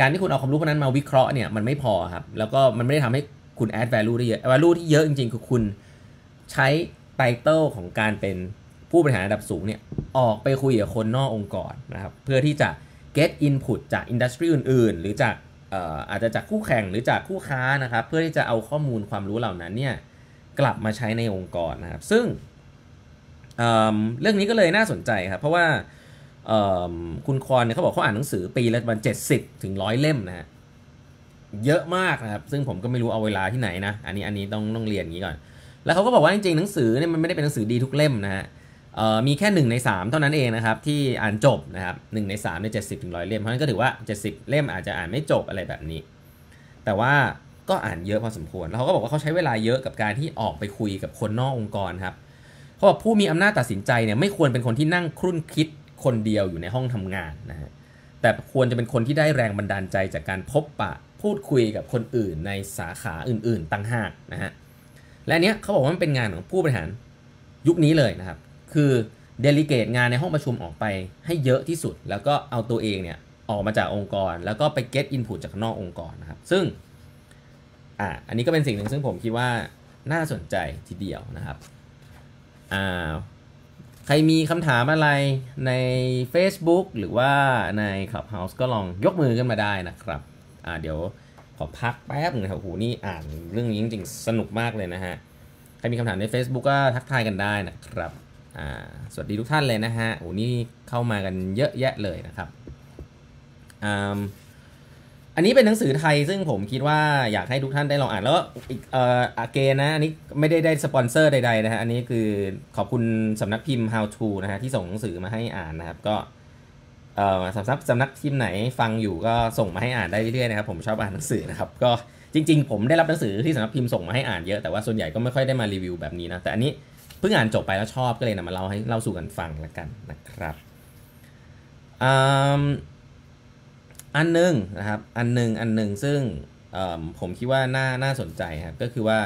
การที่คุณเอาความรู้พวกนั้นมาวิเคราะห์เนี่ยมันไม่พอครับแล้วก็มันไม่ได้ทำให้ คุณ add value ได้เยอะ value ที่เยอะจริงๆ คือคุณใช้ไตเติลของการเป็นผู้บริหารระดับสูงเนี่ย ออกไปคุยกับคนนอกองค์กรนะครับ เพื่อที่จะ get input จากอินดัสทรีอื่น ๆ หรือจากอาจจะจากคู่แข่งหรือจากคู่ค้านะครับ เพื่อที่จะเอาข้อมูลความรู้เหล่านั้นเนี่ยกลับมาใช้ในองค์กรนะครับ ซึ่งเเรื่องนี้ก็เลยน่าสนใจครับ เพราะว่าคุณคอนเนี่ยเขาบอกเขาอ่านหนังสือปีละประมาณเจ็ดสิบถึงร้อยเล่มนะฮะ เยอะมากนะครับ ซึ่งผมก็ไม่รู้เอาเวลาที่ไหนนะ อันนี้อันนี้ต้องต้องเรียนอย่างนี้ก่อน แล้วเขาก็บอกว่าจริงๆหนังสือเนี่ยมันไม่ได้เป็นหนังสือดีทุกเล่มนะฮะมีแค่ 1 ใน 3 เท่านั้นเองนะครับ ที่อ่านจบนะครับหใน3ใน70ถึงร้อยเล่มเพราะฉะนั้นก็ถือว่า 70 เล่มอาจจะอ่านไม่จบอะไรแบบนี้ แต่ว่าก็อ่านเยอะพอสมควรแล้วเขาก็บอกว่าเขาใช้เวลาเยอะกับการที่ออกไปคุยกับคนนอกองค์กรครับเขาบอกผู้มีอำนาจตัดสินใจเนี่ยไม่ควรเป็นคนที่นั่งครุ่นคิดคนเดียวอยู่ในห้องทำงานนะฮะแต่ควรจะเป็นคนที่ได้แรงบันดาลใจจากการพบปะ พูดคุยกับคนอื่นในสาขาอื่น ๆ ตั้งหากนะฮะ และเนี้ยเขาบอกว่ามันเป็นงานของผู้บริหารยุคนี้เลยนะครับ คือเดลิเกตงานในห้องประชุมออกไปให้เยอะที่สุด แล้วก็เอาตัวเองเนี่ยออกมาจากองค์กร แล้วก็ไปเก็ตอินพุตจากนอกองค์กรนะครับ ซึ่งอ่าอันนี้ก็เป็นสิ่งหนึ่งซึ่งผมคิดว่าน่าสนใจทีเดียวนะครับอ่าใครมีคำถามอะไรใน Facebook หรือว่าใน Clubhouse ก็ลองยกมือขึ้นมาได้นะครับ อ่าเดี๋ยวขอพักแป๊บหนึ่งครับโหนี่อ่านเรื่องนี้จริงๆ สนุกมากเลยนะฮะ ใครมีคำถามใน Facebook ก็ทักทายกันได้นะครับ อ่า สวัสดีทุกท่านเลยนะฮะโหนี่เข้ามากันเยอะแยะเลยนะครับอ่าอันนี้เป็นหนังสือไทยซึ่งผมคิดว่าอยากให้ทุกท่านได้ลองอ่านแล้วอีกเอ่ออเกนนะ อันนี้ไม่ได้ได้สปอนเซอร์ใดๆนะฮะ อันนี้คือขอบคุณสำนักพิมพ์ How to นะฮะที่ส่งหนังสือมาให้อ่านนะครับ ก็ สำนักสำนักพิมพ์ไหนฟังอยู่ก็ส่งมาให้อ่านได้เรื่อยๆนะครับผมชอบอ่านหนังสือนะครับก็จริง ๆ ผมได้รับหนังสือที่สำนักพิมพ์ส่งมาให้อ่านเยอะแต่ว่าส่วนใหญ่ก็ไม่ค่อยได้มารีวิวแบบนี้นะแต่อันนี้เพิ่งอ่านจบไปแล้วชอบก็เลยนำมาเล่าให้เล่าสู่กันฟังแล้วกันนะครับอันหนึ่งนะครับอันหนึ่งอันหนึ่งซึ่งผมคิดว่าน่าน่าสนใจครับก็คือว่า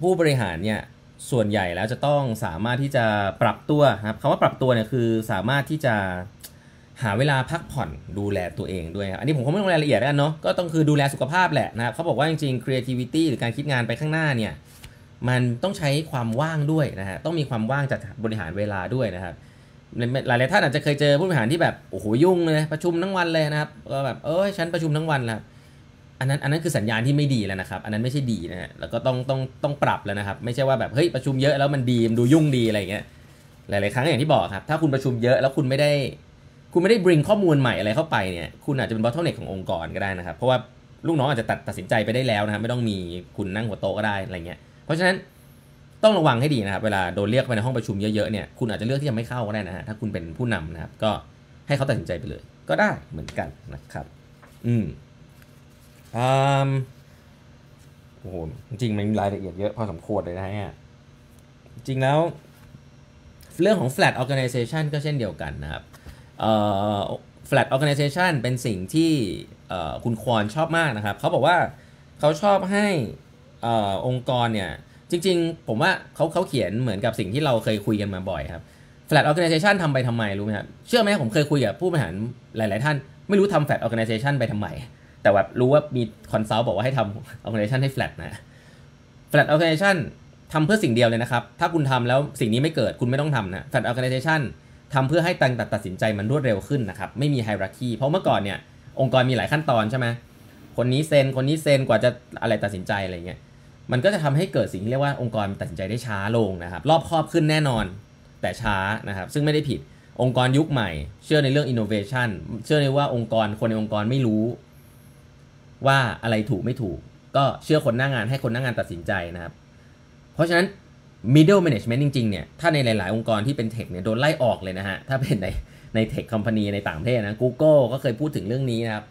ผู้บริหารเนี่ย ส่วนใหญ่แล้วจะต้องสามารถที่จะปรับตัวครับคำว่าปรับตัวเนี่ยคือสามารถที่จะหาเวลาพักผ่อนดูแลตัวเองด้วยครับอันนี้ผมคงไม่ลงรายละเอียดแล้วเนาะก็ต้องคือดูแลสุขภาพแหละนะครับเขาบอกว่าจริงๆ creativity หรือการคิดงานไปข้างหน้าเนี่ยมันต้องใช้ความว่างด้วยนะฮะต้องมีความว่างจากบริหารเวลาด้วยนะครับหลายหลายท่านอาจจะเคยเจอผู้บริหารที่แบบโอ้โหยุ่งเลยประชุมทั้งวันเลยนะครับก็แบบเออฉันประชุมทั้งวันแล้ว อันนั้นอันนั้นคือสัญญาณที่ไม่ดีแล้วนะครับ อันนั้นไม่ใช่ดีนะฮะแล้วก็ต้องต้องต้องปรับแล้วนะครับ ไม่ใช่ว่าแบบเฮ้ยประชุมเยอะแล้วมันดีมันดูยุ่งดีอะไรเงี้ยหลาย ๆ ครั้งอย่างที่บอกครับ ถ้าคุณประชุมเยอะแล้วคุณไม่ได้ คุณไม่ได้ bring ข้อมูลใหม่อะไรเข้าไปเนี่ยคุณอาจจะเป็น bottleneck ขององค์กรก็ได้นะครับ เพราะว่าลูกน้องอาจจะตัดตัดสินใจไปได้แล้วนะครับไม่ต้องมีคุณนั่งหัวโต๊ะก็ได้อะไรเงี้ยเพราะฉะนั้นต้องระวังให้ดีนะครับ เวลาโดนเรียกไปในห้องประชุมเยอะ ๆ เนี่ยคุณอาจจะเลือกที่จะไม่เข้าก็ได้นะฮะถ้าคุณเป็นผู้นำนะครับ ก็ให้เขาตัดสินใจไปเลย ก็ได้เหมือนกันนะครับ อืม โอ้โหจริงมันมีรายละเอียดเยอะพอสมควรเลยนะฮะจริงแล้วเรื่องของ flat organization ก็เช่นเดียวกันนะครับเอ่อ flat organization เป็นสิ่งที่คุณควรชอบมากนะครับ เขาบอกว่าเขาชอบให้องค์กรเนี่ย จริงๆ ผมว่าเขาเขาเขียนเหมือนกับสิ่งที่เราเคยคุยกันมาบ่อยครับ flat organization ทำไปทำไมรู้ไหมครับ เชื่อไหมผมเคยคุยกับผู้บริหารหลาย ๆ ท่าน ไม่รู้ทำ flat organization ไปทำไม แต่ว่ารู้ว่ามี consult บอกว่าให้ทำ organization ให้ flat นะ flat organization ทำเพื่อสิ่งเดียวเลยนะครับ ถ้าคุณทำแล้วสิ่งนี้ไม่เกิดคุณไม่ต้องทำนะ flat organization ทำเพื่อให้ตังตัดสินใจมันรวดเร็วขึ้นนะครับ ไม่มี hierarchy เพราะเมื่อก่อนเนี่ยองค์กรมีหลายขั้นตอนใช่ไหมคนนี้เซ็นคนนี้เซ็นกว่าจะอะไรตัดสินใจอะไรเงี้ยมันก็จะทำให้เกิดสิ่งที่เรียกว่าองค์กรตัดสินใจได้ช้าลงนะครับ รอบครอบขึ้นแน่นอนแต่ช้านะครับ ซึ่งไม่ได้ผิดองค์กรยุคใหม่ เชื่อในเรื่อง innovation เชื่อในว่าองค์กรคนในองค์กรไม่รู้ ว่าอะไรถูกไม่ถูก ก็เชื่อคนหน้างงานให้คนหน้างงานตัดสินใจนะครับ เพราะฉะนั้น middle management จริงๆเนี่ยถ้าในหลาย ๆ องค์กรที่เป็นเทคเนี่ยโดนไล่ออกเลยนะฮะ ถ้าเป็นในในเทคคอมพานีในต่างประเทศนะ Google ก็เคยพูดถึงเรื่องนี้นะครับ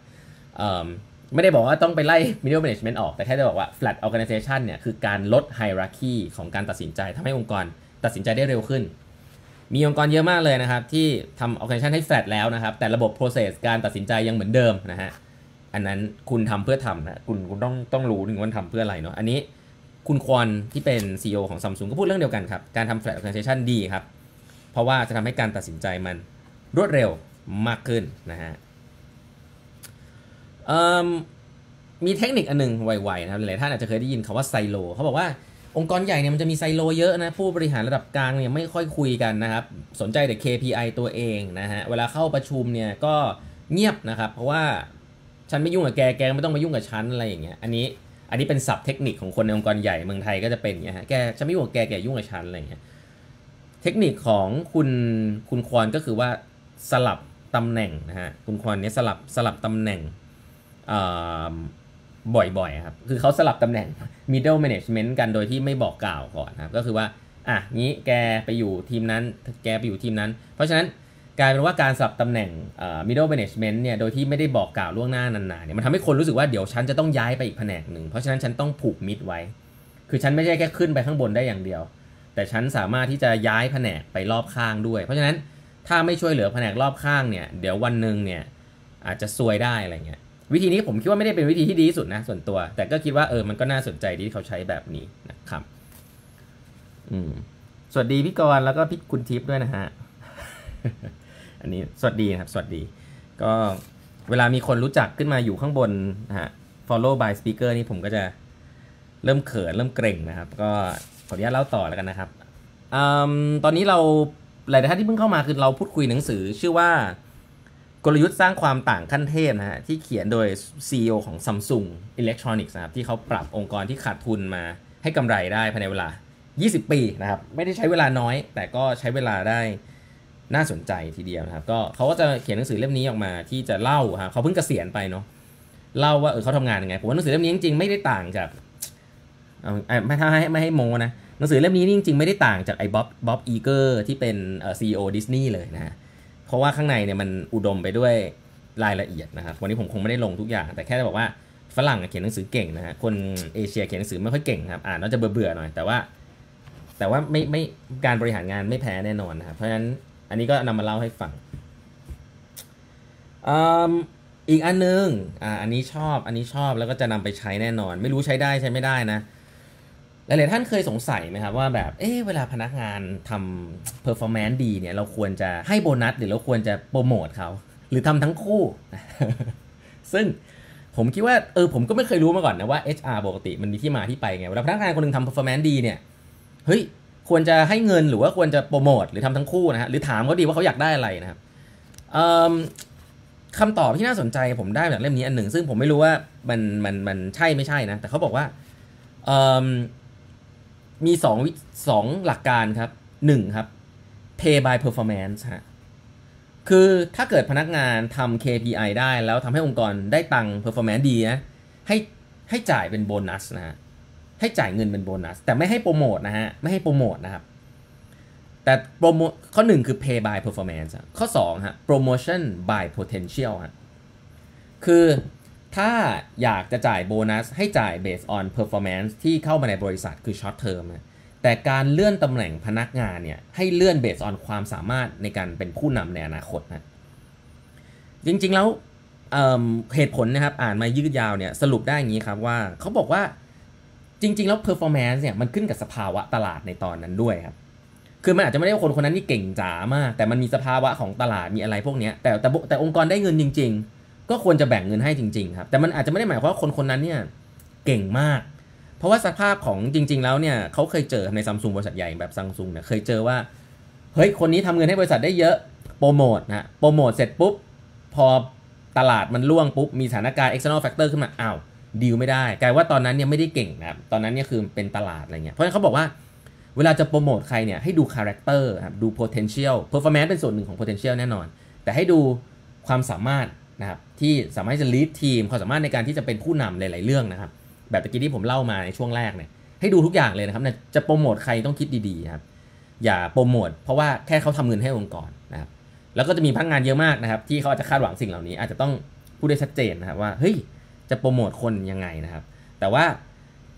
ไม่ได้บอกว่าต้องไปไล่ middle management ออก แต่แค่จะบอกว่า flat organization เนี่ยคือการลด hierarchy ของการตัดสินใจทำให้องค์กรตัดสินใจได้เร็วขึ้น มีองค์กรเยอะมากเลยนะครับ ที่ทำ organization ให้ flat แล้วนะครับ แต่ระบบ process การตัดสินใจยังเหมือนเดิมนะฮะ อันนั้นคุณทำเพื่อทำนะคุณคุณต้องต้องรู้ถึงว่าทำเพื่ออะไรเนาะอันนี้คุณควอนที่เป็น CEO ของ Samsung ก็พูดเรื่องเดียวกันครับ การทำ flat organization ดีครับ เพราะว่าจะทำให้การตัดสินใจมันรวดเร็วมากขึ้นนะฮะมีเทคนิคอันนึงไวๆนะครับหลายท่านอาจจะเคยได้ยินคาว่าไซโลเขาบอกว่าองค์กรใหญ่เนี่ยมันจะมีไซโลเยอะนะ ผู้บริหารระดับกลางเนี่ยไม่ค่อยคุยกันนะครับ สนใจแต่ KPI ตัวเองนะฮะ เวลาเข้าประชุมเนี่ยก็เงียบนะครับ เพราะว่า ฉันไม่ยุ่งกับแกแกไม่ต้องมายุ่งกับฉันอะไรอย่างเงี้ยอันนี้อันนี้เป็นศัพท์เทคนิคของคนในองค์กรใหญ่เมืองไทยก็จะเป็นอย่างเงี้ยฮะแกฉันไม่ยุ่งกับแกแกยุ่งกับฉันอะไรอย่างเงี้ยเทคนิคของคุณคุณควอนก็คือว่าสลับตำแหน่งนะฮะคุณควอนเนี่ยสลับสลับตำแหน่งบ่อยๆครับคือเขาสลับตำแหน่ง middle management กันโดยที่ไม่บอกกล่าวก่อนครับก็คือว่าอะงี้แกไปอยู่ทีมนั้น แกไปอยู่ทีมนั้น เพราะฉะนั้น กลายเป็นว่าการสลับตำแหน่ง middle management เนี่ย โดยที่ไม่ได้บอกกล่าวล่วงหน้านานๆ เนี่ย มันทำให้คนรู้สึกว่าเดี๋ยวฉันจะต้องย้ายไปอีกแผนกหนึ่ง เพราะฉะนั้นฉันต้องผูกมิดไว้ คือฉันไม่ใช่แค่ขึ้นไปข้างบนได้อย่างเดียว แต่ฉันสามารถที่จะย้ายแผนกไปรอบข้างด้วย เพราะฉะนั้นถ้าไม่ช่วยเหลือแผนกรอบข้างเนี่ย เดี๋ยววันหนึ่งเนี่ยอาจจะซวยได้อะไรเงี้ย วิธีนี้ผมคิดว่าไม่ได้เป็นวิธีที่ดีที่สุดนะส่วนตัว แต่ก็คิดว่าเออ มันก็น่าสนใจที่เขาใช้แบบนี้นะครับ อืม สวัสดีพี่กรณ์แล้วก็พี่คุณทิพย์ด้วยนะฮะ อันนี้สวัสดีนะครับ สวัสดี ก็เวลามีคนรู้จักขึ้นมาอยู่ข้างบนนะฮะ follow by speaker นี่ผมก็จะเริ่มเขินเริ่มเกรงนะครับ ก็ขออนุญาตเล่าต่อแล้วกันนะครับอตอนนี้เราหลายท่านที่เพิ่งเข้ามาคือเราพูดคุยหนังสือชื่อว่ากลยุทธ์สร้างความต่างขั้นเทพนะฮะที่เขียนโดย CEO ของ Samsung Electronics นะครับที่เขาปรับองค์กรที่ขาดทุนมาให้กำไรได้ภายในเวลา 20 ปีนะครับ ไม่ได้ใช้เวลาน้อย แต่ก็ใช้เวลาได้ น่าสนใจทีเดียวนะครับก็เขาก็จะเขียนหนังสือเล่มนี้ออกมาที่จะเล่าครับเขาเพิ่งเกษียณไปเนาะเล่าว่าเออเขาทำงานยังไงผมว่าหนังสือเล่มนี้จริงๆไม่ได้ต่างจากไม่ถ้าให้ไม่ให้โมนะหนังสือเล่มนี้จริงๆไม่ได้ต่างจากไอ้บ๊อบบ๊อบ Iger ที่เป็น CEO Disney เลยนะฮะเพราะว่าข้างในเนี่ยมันอุดมไปด้วยรายละเอียดนะครับวันนี้ผมคงไม่ได้ลงทุกอย่าง แต่แค่จะบอกว่าฝรั่งเขียนหนังสือเก่งนะฮะคนเอเชียเขียนหนังสือไม่ค่อยเก่งครับอ่านแล้วจะเบื่อๆหน่อยแต่ว่า แต่ว่าไม่ไม่การบริหารงานไม่แพ้แน่นอนนะครับเพราะฉะนั้น อันนี้ก็นำมาเล่าให้ฟังอีกอันนึงอ่าอันนี้ชอบอันนี้ชอบแล้วก็จะนำไปใช้แน่นอน ไม่รู้ใช้ได้ใช้ไม่ได้นะหลายๆท่านเคยสงสัยไหมครับว่าแบบ เอ๊เวลาพนักงานทำ performance ดีเนี่ย เราควรจะให้โบนัส หรือเราควรจะโปรโมทเขาหรือทำทั้งคู่ ซึ่งผมคิดว่าเออผมก็ไม่เคยรู้มาก่อนนะว่า HR ปกติมันมีที่มาที่ไปไงเวลาพนักงานคนนึงทำ performance ดีเนี่ย เฮ้ย ควรจะให้เงินหรือว่าควรจะโปรโมทหรือทำทั้งคู่นะฮะหรือถามเขาดีว่าเขาอยากได้อะไรนะครับคำตอบที่น่าสนใจผมได้จากเล่มนี้อันหนึ่ง ซึ่งผมไม่รู้ว่ามันมันมันใช่ไม่ใช่นะ แต่เขาบอกว่ามีสองสองหลักการครับหนึ่งครับ pay by performance ฮะคือถ้าเกิดพนักงานทำ KPI ได้แล้วทำให้องค์กรได้ตังค์ performance ดีนะให้ให้จ่ายเป็นโบนัสนะฮะ ให้จ่ายเงินเป็นโบนัส แต่ไม่ให้โปรโมทนะฮะ ไม่ให้โปรโมทนะครับ แต่โปรโมข้อหนึ่งคือ pay by performance ข้อสองฮะ promotion by potential ฮะคือถ้าอยากจะจ่ายโบนัส ให้จ่าย based on performance ที่เข้ามาในบริษัทคือ short term แต่การเลื่อนตำแหน่งพนักงานเนี่ย ให้เลื่อน based on ความสามารถในการเป็นผู้นำในอนาคตนะจริงๆแล้วเเหตุผลนะครับอ่านมายืดยาวเนี่ยสรุปได้อย่างนี้ครับว่าเขาบอกว่า จริง ๆ แล้ว performance เนี่ยมันขึ้นกับสภาวะตลาดในตอนนั้นด้วยครับ คือมันอาจจะไม่ได้ว่าคนคนนั้นนี่เก่งจ๋ามาก แต่มันมีสภาวะของตลาดมีอะไรพวกนี้แต่แต่แต่องค์กรได้เงินจริง ๆ ก็ควรจะแบ่งเงินให้จริง ๆ ครับ แต่มันอาจจะไม่ได้หมายความว่าคนคนนั้นเนี่ยเก่งมาก เพราะว่าสภาพของจริง ๆ แล้วเนี่ยเขาเคยเจอในซัมซุงบริษัทใหญ่แบบซัมซุงเนี่ยเคยเจอว่าเฮ้ยคนนี้ทำเงินให้บริษัทได้เยอะโปรโมทนะโปรโมทเสร็จปุ๊บพอตลาดมันร่วงปุ๊บมีสถานการณ์ external factor ขึ้นมาอ้าว ดีลไม่ได้กลายว่าตอนนั้นเนี่ยไม่ได้เก่งนะครับตอนนั้นเนี่ยคือเป็นตลาดอะไรเงี้ยเพราะฉะนั้นเขาบอกว่าเวลาจะโปรโมทใครเนี่ยให้ดู character ครับดู potential performance เป็นส่วนหนึ่งของ potential แน่นอน แต่ให้ดูความสามารถนะครับที่สามารถจะ lead ทีมความสามารถในการที่จะเป็นผู้นำหลาย ๆ เรื่องนะครับ แบบตะกี้ที่ผมเล่ามาในช่วงแรกเนี่ยให้ดูทุกอย่างเลยนะครับจะโปรโมทใครต้องคิดดี ๆ ครับ อย่าโปรโมทเพราะว่าแค่เขาทำเงินให้องค์กรนะครับแล้วก็จะมีพนักงานเยอะมากนะครับที่เขาอาจจะคาดหวังสิ่งเหล่านี้ อาจจะต้องพูดได้ชัดเจนนะครับว่าเฮ้ย จะโปรโมทคนยังไงนะครับ แต่ว่า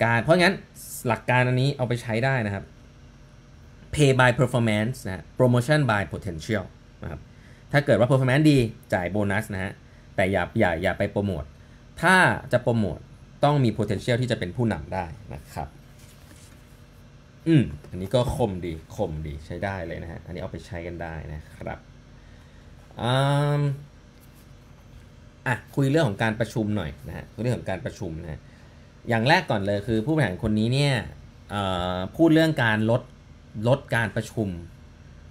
การเพราะงั้นหลักการอันนี้เอาไปใช้ได้นะครับ pay by performance นะ promotion by potential นะครับ ถ้าเกิดว่า performance ดีจ่ายโบนัสนะฮะ แต่อย่าอย่าอย่าไปโปรโมท ถ้าจะโปรโมทต้องมี potential ที่จะเป็นผู้นำได้นะครับ อืม อันนี้ก็คมดี คมดีใช้ได้เลยนะฮะ อันนี้เอาไปใช้กันได้นะครับ อืม อะคุยเรื่องของการประชุมหน่อยนะฮะคุยเรื่องของการประชุมนะฮะอย่างแรกก่อนเลยคือผู้บริหารคนนี้เนี่ยพูดเรื่องการลดลดการประชุม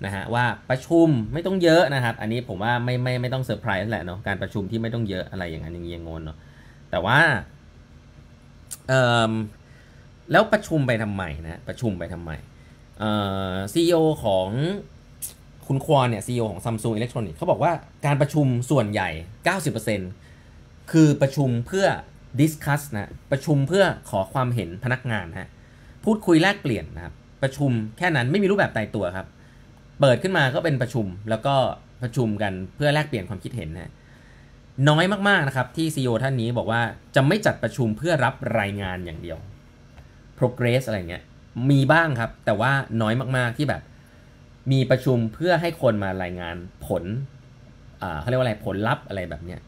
นะฮะว่าประชุมไม่ต้องเยอะนะครับ อันนี้ผมว่าไม่ไม่ไม่ต้องเซอร์ไพรส์แหละเนาะการประชุมที่ไม่ต้องเยอะอะไรอย่างนั้นอย่างเงี้ยงงเนาะแต่ว่าเอ่อแล้วประชุมไปทำไมนะประชุมไปทำไมเอ่อ CEO ของ คุณควอนเนี่ยซีอของ Samsung Electronics เขาบอกว่าการประชุมส่วนใหญ่ 90%คือประชุมเพื่อ discuss นะประชุมเพื่อขอความเห็นพนักงานฮะพูดคุยแลกเปลี่ยนนะครับประชุมแค่นั้นไม่มีรูปแบบตายตัวครับ เปิดขึ้นมาก็เป็นประชุมแล้วก็ประชุมกันเพื่อแลกเปลี่ยนความคิดเห็นนะน้อยมากๆนะครับที่ CEO ท่านนี้บอกว่าจะไม่จัดประชุมเพื่อรับรายงานอย่างเดียว progress อะไรเงี้ยมีบ้างครับ แต่ว่าน้อยมากๆที่แบบ มีประชุมเพื่อให้คนมารายงานผลเขาเรียกว่าอะไรผลลัพธ์อะไรแบบเนี้ย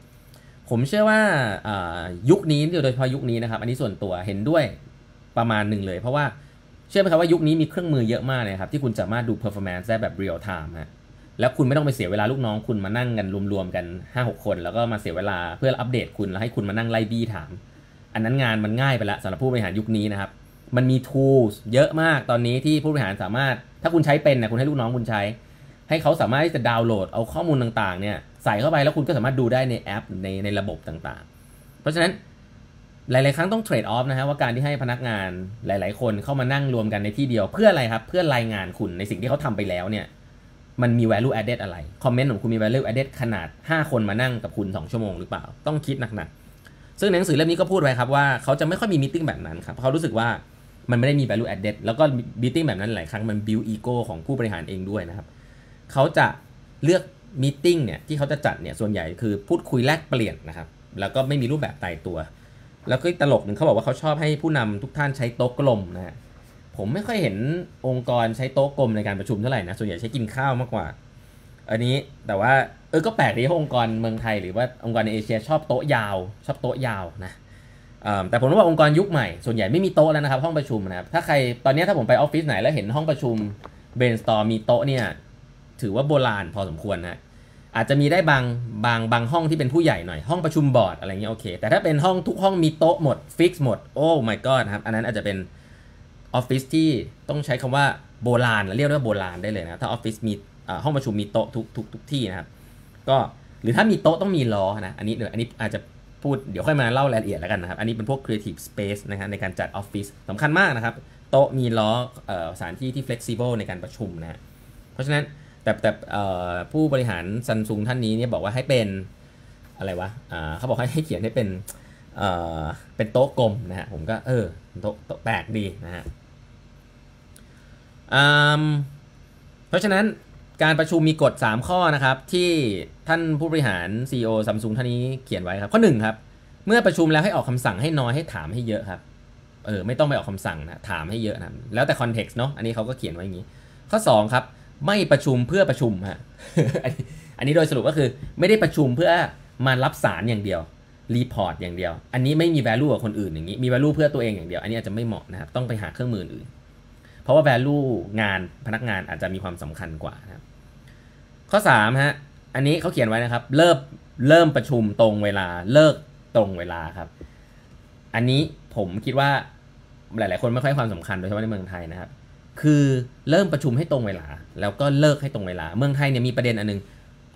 ผมเชื่อว่ายุคนี้โดยเฉพาะยุคนี้นะครับอันนี้ส่วนตัวเห็นด้วยประมาณหนึ่งเลย เพราะว่าเชื่อไหมครับว่ายุคนี้มีเครื่องมือเยอะมากเลยครับที่คุณสามารถดู performance ได้แบบ real time ฮะแล้วคุณไม่ต้องไปเสียเวลาลูกน้องคุณมานั่งกันรวมๆกัน 5-6 คน แล้วก็มาเสียเวลาเพื่ออัปเดตคุณแล้วให้คุณมานั่งไล่บี้ถาม อันนั้นงานมันง่ายไปล้วสำหรับผู้บริหารยุคนี้นะครับมันมี tools เยอะมากตอนนี้ที่ผู้บริหารสามารถ ถ้าคุณใช้เป็นนะคุณให้ลูกน้องคุณใช้ ให้เขาสามารถที่จะดาวน์โหลดเอาข้อมูลต่างๆเนี่ยใส่เข้าไปแล้วคุณก็สามารถดูได้ในแอปในในระบบต่างๆ เพราะฉะนั้นหลาย ๆ ครั้งต้องเทรดออฟนะฮะว่าการที่ให้พนักงานหลาย ๆ คนเข้ามานั่งรวมกันในที่เดียวเพื่ออะไรครับ เพื่อรายงานคุณในสิ่งที่เขาทำไปแล้วเนี่ยมันมี value added อะไร คอมเมนต์ของคุณมี value added ขนาด 5 คนมานั่งกับคุณ 2 ชั่วโมงหรือเปล่า ต้องคิดหนัก ๆ ซึ่งในหนังสือเล่มนี้ก็พูดไว้ครับว่าเขาจะไม่ค่อยมีมิ팅แบบนั้นครับเพราะเขารู้สึกว่า มันไม่ได้มี value added แล้วก็มิ팅แบบนั้นหลายครั้งมัน build ego ของผู้บริหารเองด้วยนะครับเขาจะเลือกมิ팅เนี่ยที่เขาจะจัดเนี่ยส่วนใหญ่คือพูดคุยแลกเปลี่ยนนะครับแล้วก็ไม่มีรูปแบบตายตัว แล้วก็ตลกหนึ่งเขาบอกว่าเขาชอบให้ผู้นำทุกท่านใช้โต๊ะกลมนะฮะผมไม่ค่อยเห็นองค์กรใช้โต๊ะกลมในการประชุมเท่าไหร่นะส่วนใหญ่ใช้กินข้าวมากกว่า อันนี้แต่ว่าเออก็แปลกดีที่องค์กรเมืองไทยหรือว่าองค์กรในเอเชียชอบโต๊ะยาว ชอบโต๊ะยาวนะ แต่ผมว่าองค์กรยุคใหม่ส่วนใหญ่ไม่มีโต๊ะแล้วนะครับห้องประชุมนะครับถ้าใครตอนนี้ถ้าผมไปออฟฟิศไหนแล้วเห็นห้องประชุมเบนสตอร์มีโต๊ะเนี่ยถือว่าโบราณพอสมควรนะอาจจะมีได้บางบางบางห้องที่เป็นผู้ใหญ่หน่อยห้องประชุมบอร์ดอะไรเงี้ยโอเค แต่ถ้าเป็นห้องทุกห้องมีโต๊ะหมดฟิกซ์หมดโอ้ my god นะครับอันนั้นอาจจะเป็นออฟฟิศที่ต้องใช้คำว่าโบราณเรียกว่าโบราณได้เลยนะถ้าออฟฟิศมีห้องประชุมมีโต๊ะทุกทุกทุกที่นะครับก็หรือถ้ามีโต๊ะต้องมีล้อนะอันนี้เดี๋ยวอันนี้อาจจะ พูดเดี๋ยวค่อยมาเล่ารายละเอียดแล้วกันนะครับ อันนี้เป็นพวก creative space นะฮะในการจัดออฟฟิศสำคัญมากนะครับ โต๊ะมีล้อสถานที่ที่ flexible ในการประชุมนะฮะเพราะฉะนั้นแต่แต่ผู้บริหารซันซุงท่านนี้เนี่ยบอกว่าให้เป็นอะไรวะเขาบอกให้ให้เขียนให้เป็นเป็นโต๊ะกลมนะฮะผมก็เออโต๊ะโต๊ะแปลกดีนะฮะเพราะฉะนั้น การประชุมมีกฎ 3 ข้อนะครับ ที่ท่านผู้บริหาร CEO ซัมซุงท่านนี้เขียนไว้ครับ ข้อ1ครับ เมื่อประชุมแล้วให้ออกคำสั่งให้น้อยให้ถามให้เยอะครับเออไม่ต้องไปออกคำสั่งนะถามให้เยอะนะแล้วแต่ context เนาะอันนี้เขาก็เขียนไว้อย่างนี้ ข้อ 2 ครับ ไม่ประชุมเพื่อประชุมฮะอันนี้โดยสรุปก็คือไม่ได้ประชุมเพื่อมารับสารอย่างเดียว report อย่างเดียว อันนี้ไม่มี value กับคนอื่นอย่างนี้ มี value เพื่อตัวเองอย่างเดียว อันนี้อาจจะไม่เหมาะนะครับ ต้องไปหาเครื่องมืออื่น เพราะว่า value งานพนักงานอาจจะมีความสำคัญกว่านะครับ ข้อ3ฮะอันนี้เขาเขียนไว้นะครับ เริ่มเริ่มประชุมตรงเวลาเลิกตรงเวลาครับ อันนี้ผมคิดว่าหลาย ๆ คนไม่ค่อยความสำคัญโดยเฉพาะในเมืองไทยนะครับ คือเริ่มประชุมให้ตรงเวลา แล้วก็เลิกให้ตรงเวลา เมืองไทยเนี่ยมีประเด็นอันนึง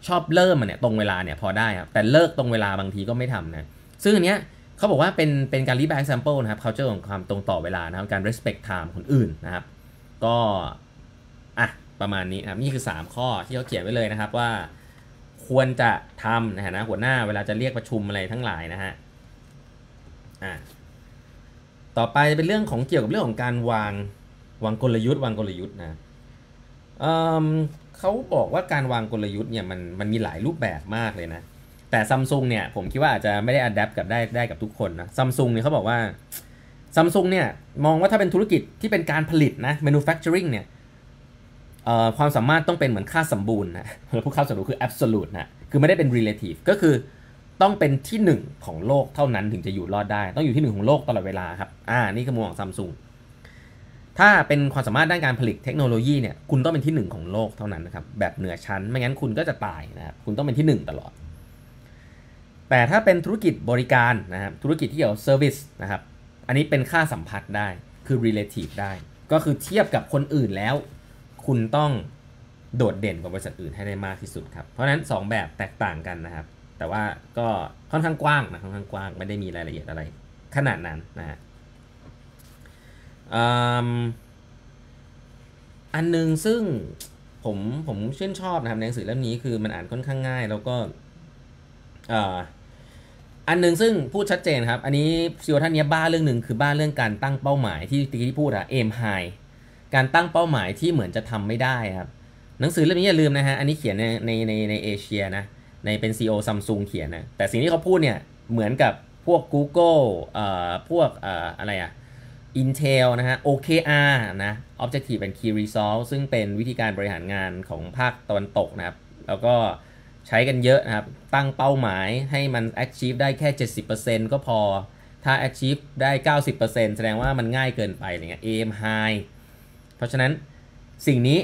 ชอบเริ่มเนี่ยตรงเวลาเนี่ยพอได้ครับ แต่เลิกตรงเวลาบางทีก็ไม่ทำนะ ซึ่งอันเนี้ยเขาบอกว่าเป็นเป็นการรีแบง example นะครับ culture ของความตรงต่อเวลานะครับ การ respect time คนอื่นนะครับ ก็อะ ประมาณนี้นะครับนี่คือ 3 ข้อที่เขาเขียนไว้เลยนะครับว่า ควรจะทำนะฮะนะหัวหน้าเวลาจะเรียกประชุมอะไรทั้งหลายนะฮะอะต่อไปเป็นเรื่องของเกี่ยวกับเรื่องของการวางวางกลยุทธ์วางกลยุทธ์นะเเขาบอกว่าการวางกลยุทธ์เนี่ยมันมันมีหลายรูปแบบมากเลยนะแต่ซัมซุงเนี่ยผมคิดว่าอาจจะไม่ได้อัดแอปกับได้ได้กับทุกคนนะซัมซุงเนี่ยเขาบอกว่าซัมซุงเนี่ยมองว่าถ้าเป็นธุรกิจที่เป็นการผลิตนะ manufacturing เนี่ย ความสามารถต้องเป็นเหมือนค่าสมบูรณ์นะเราพูดค่าสมบูรณ์คือ absolute นะคือไม่ได้เป็น relative ก็คือต้องเป็นที่หนึ่งของโลกเท่านั้นถึงจะอยู่รอดได้ ต้องอยู่ที่หนึ่งของโลกตลอดเวลาครับอ่านี่คือมุมของซัมซุงถ้าเป็นความสามารถด้านการผลิตเทคโนโลยีเนี่ยคุณต้องเป็นที่หนึ่งของโลกเท่านั้นนะครับแบบเหนือชั้นไม่งั้นคุณก็จะตายนะครับคุณต้องเป็นที่หนึ่งตลอด แต่ถ้าเป็นธุรกิจบริการนะครับธุรกิจที่เกี่ยวกับ service นะครับอันนี้เป็นค่าสัมพัทธ์ได้คือ relative ได้ ก็คือเทียบกับคนอื่นแล้ว คุณต้องโดดเด่นกว่าบริษัทอื่นให้ได้มากที่สุดครับ เพราะฉะนั้น 2 แบบแตกต่างกันนะครับ แต่ว่าก็ค่อนข้างกว้างนะค่อนข้างกว้างไม่ได้มีรายละเอียดอะไร ขนาดนั้นนะฮะอันนึงซึ่งผมผมชื่นชอบนะครับในหนังสือเล่มนี้คือมันอ่านค่อนข้างง่าย แล้วก็อันหนึ่งซึ่งพูดชัดเจนครับ อันนี้ซีโอท่านนี้บ้าเรื่องหนึ่งคือบ้าเรื่องการตั้งเป้าหมายที่ตีที่พูดอะเอมไฮ การตั้งเป้าหมายที่เหมือนจะทำไม่ได้ครับ หนังสือเล่มนี้อย่าลืมนะฮะ อันนี้เขียนในในในในเอเชียนะ ในเป็น CEO Samsung เขียนนะ แต่สิ่งที่เขาพูดเนี่ย เหมือนกับพวก Google เอ่อพวกเอ่ออะไรอะ Intel นะฮะ OKR นะ Objective and Key Result ซึ่งเป็นวิธีการบริหารงานของภาคตะวันตกนะครับ แล้วก็ใช้กันเยอะนะครับ ตั้งเป้าหมายให้มัน achieve ได้แค่ 70%ก็พอ ถ้า achieve ได้ 90%แสดงว่ามันง่ายเกินไปอะไรเงี้ย aim high ราะฉะนั้นสิ่งนี้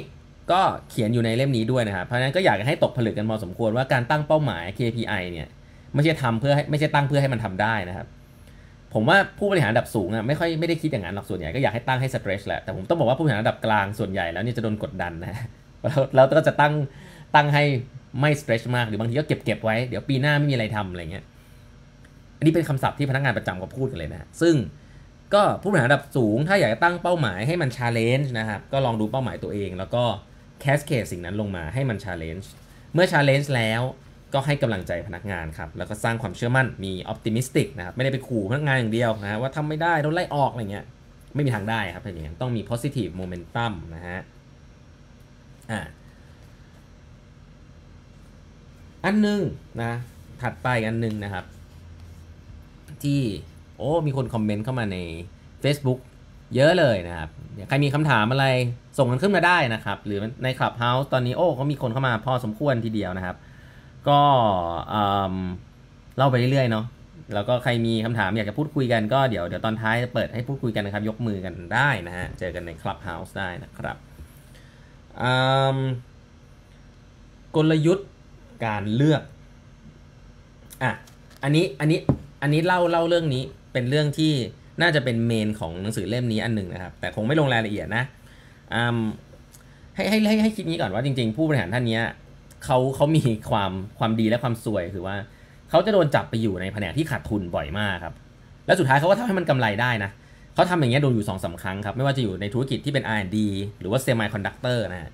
ก็เขียนอยู่ในเล่มนี้ด้วยนะครับ เพราะฉะนั้นก็อยากให้ตกผลึกกันพอสมควรว่าการตั้งเป้าหมาย KPI เนี่ยไม่ใช่ทำเพื่อไม่ใช่ตั้งเพื่อให้มันทำได้นะครับ ผมว่าผู้บริหารระดับสูงอะไม่ค่อยไม่ได้คิดอย่างนั้นหรอกส่วนใหญ่ก็อยากให้ตั้งให้ stretch แหละแต่ผมต้องบอกว่าผู้บริหารระดับกลางส่วนใหญ่แล้วเนี่ยจะโดนกดดันนะเราก็จะตั้งตั้งให้ไม่ stretch มากหรือบางทีก็เก็บเก็บไว้เดี๋ยวปีหน้าไม่มีอะไรทำอะไรเงี้ยอันนี้เป็นคำศัพท์ที่พนักงานประจำเขาพูดกันเลยนะซึ่ง ก็ผู้บริหารระดับสูงถ้าอยากจะตั้งเป้าหมายให้มัน challenge นะครับก็ลองดูเป้าหมายตัวเอง แล้วก็ cascade สิ่งนั้นลงมาให้มัน challenge เมื่อ challenge แล้วก็ให้กำลังใจพนักงานครับแล้วก็สร้างความเชื่อมั่นมีออ t ติมิสติกนะครับไม่ได้ไปขู่พนักงานอย่างเดียวนะว่าทำไม่ได้โดนไล่ออกอะไรเงี้ยไม่มีทางได้ครับอย่างนี้ต้องมี positive momentum นะฮะอ่าอันนึงนะถัดไปอันนึงนะครับ ที่ โอ้มีคนคอมเมนต์เข้ามาใน Facebook เยอะเลยนะครับใครมีคำถามอะไรส่งกันขึ้นมาได้นะครับ หรือใน Clubhouse ตอนนี้โอ้เขามีคนเข้ามาพอสมควรทีเดียวนะครับ ก็เล่าไปเรื่อยๆเนาะแล้วก็ใครมีคำถามอยากจะพูดคุยกันก็เดี๋ยวเดี๋ยวตอนท้ายเปิดให้พูดคุยกันนะครับ ยกมือกันได้นะฮะ เจอกันใน Clubhouse ได้นะครับกลยุทธ์การเลือกอะอันนี้อันนี้อันนี้เล่าเล่าเรื่องนี้ เป็นเรื่องที่น่าจะเป็นเมนของหนังสือเล่มนี้อันหนึ่งนะครับ แต่คงไม่ลงรายละเอียดนะให้ให้ให้ให้คิดนี้ก่อนว่าจริง ๆ ผู้บริหารท่านนี้เขาเขามีความความดีและความซวยคือว่าเขาจะโดนจับไปอยู่ในแผนกที่ขาดทุนบ่อยมากครับ แล้วสุดท้ายเขาก็ทำให้มันกำไรได้นะเขาทำอย่างเงี้ยโดนอยู่สองสามครั้งครับ ไม่ว่าจะอยู่ในธุรกิจที่เป็น R&D หรือว่า semiconductor นะ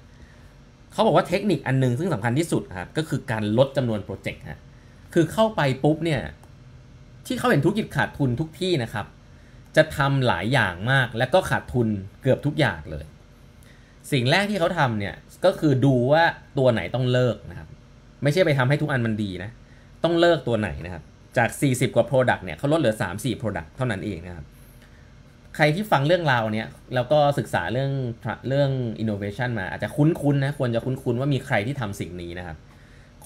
เขาบอกว่าเทคนิคอันนึงซึ่งสำคัญที่สุดครับก็คือการลดจำนวน project ฮะคือเข้าไปปุ๊บเนี่ย ที่เขาเห็นธุรกิจขาดทุนทุกที่นะครับ จะทำหลายอย่างมากและก็ขาดทุนเกือบทุกอย่างเลย สิ่งแรกที่เขาทำเนี่ยก็คือดูว่าตัวไหนต้องเลิกนะครับ ไม่ใช่ไปทำให้ทุกอันมันดีนะ ต้องเลิกตัวไหนนะครับ จาก 40 กว่า Product เนี่ยเขาลดเหลือ 3-4 Product เท่านั้นเองนะครับใครที่ฟังเรื่องราวเนี้ยแล้วก็ศึกษาเรื่องเรื่อง innovation มาอาจจะคุ้นๆนะควรจะคุ้นๆว่ามีใครที่ทำสิ่งนี้นะครับ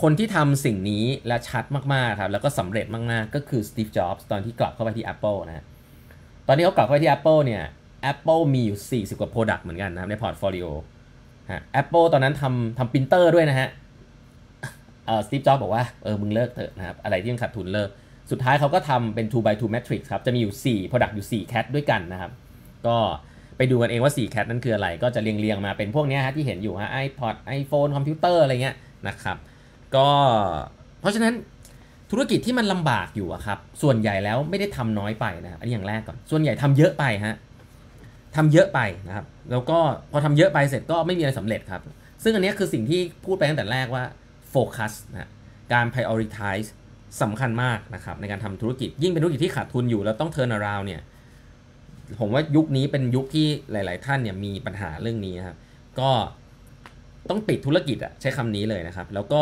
คนที่ทำสิ่งนี้และชัดมากๆครับแล้วก็สำเร็จมากๆก็คือ Steve Jobs ตอนที่กลับเข้าไปที่ Apple นะตอนที่เขากลับเข้าไปที่ Apple เนี่ย Apple มีอยู่ 40 กว่า Product เหมือนกันนะครับใน portfolio ฮะ Apple ตอนนั้นทำทำปรินเตอร์ด้วยนะฮะเอ่อ Steve Jobs บอกว่าเออมึงเลิกเถอะนะครับอะไรที่ยังขาดทุนเลิก สุดท้ายเขาก็ทำเป็น 2 by 2 matrix ครับ จะมีอยู่ 4 Product อยู่4 cat ด้วยกันนะครับ ก็ไปดูกันเองว่า4 cat นั้นคืออะไร ก็จะเรียงเรียงมาเป็นพวกนี้ฮะที่เห็นอยู่ฮะ iPod iPhone คอมพิวเตอร์อะไรเงี้ยนะครับ ก็เพราะฉะนั้นธุรกิจที่มันลำบากอยู่อะครับ ส่วนใหญ่แล้วไม่ได้ทำน้อยไปนะอันนี้อย่างแรกก่อน ส่วนใหญ่ทำเยอะไปฮะทำเยอะไปนะครับ แล้วก็พอทำเยอะไปเสร็จก็ไม่มีอะไรสำเร็จครับ ซึ่งอันนี้คือสิ่งที่พูดไปตั้งแต่แรกว่าโฟกัสนะการ prioritize สำคัญมากนะครับในการทำธุรกิจยิ่งเป็นธุรกิจที่ขาดทุนอยู่แล้วต้อง turn around เนี่ยผมว่ายุคนี้เป็นยุคที่หลาย ๆ ท่านเนี่ยมีปัญหาเรื่องนี้ครับก็ ต้องปิดธุรกิจอะใช้คำนี้เลยนะครับ แล้วก็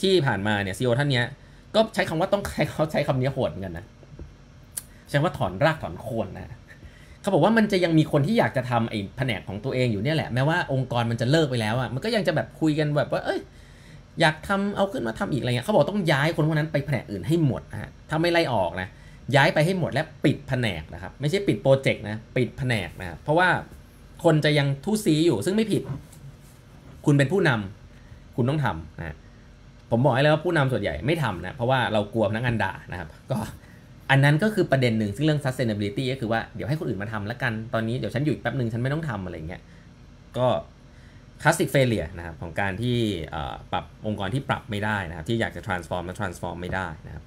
ที่ผ่านมาเนี่ยซีอท่านเนี้ย ก็ใช้คำว่าต้องใช้เขาใช้คำนี้โหดเหมือนกันนะใช้ว่าถอนรากถอนโคนนะเขาบอกว่ามันจะยังมีคนที่อยากจะทำไอ้แผนกของตัวเองอยู่เนี่ยแหละแม้ว่าองค์กรมันจะเลิกไปแล้วอะมันก็ยังจะแบบคุยกันแบบว่า เอ้ยอยากทำเอาขึ้นมาทำอีกอะไรเงี้ยเขาบอกต้องย้ายคนพวกนั้นไปแผนกอื่นให้หมดนะฮะถ้าไม่ไล่ออกนะย้ายไปให้หมดและปิดแผนกนะครับ ไม่ใช่ปิดโปรเจกต์นะ ปิดแผนกนะครับเพราะว่าคนจะยังทุซีอยู่ซึ่งไม่ผิด คุณเป็นผู้นำคุณต้องทำนะผมบอกให้เลยว่าผู้นำส่วนใหญ่ไม่ทำนะ เพราะว่าเรากลัวพนักงานด่านะครับ ก็อันนั้นก็คือประเด็นหนึ่งซึ่งเรื่อง sustainability ก็คือว่าเดี๋ยวให้คนอื่นมาทำแล้วกันตอนนี้เดี๋ยวฉันอยู่แป๊บหนึ่งฉันไม่ต้องทำอะไรเงี้ยก็คลาสสิกเฟลเลียนะครับของการที่ปรับองค์กรที่ปรับไม่ได้นะครับ ที่อยากจะ transform แล้ว transform ไม่ได้นะครับ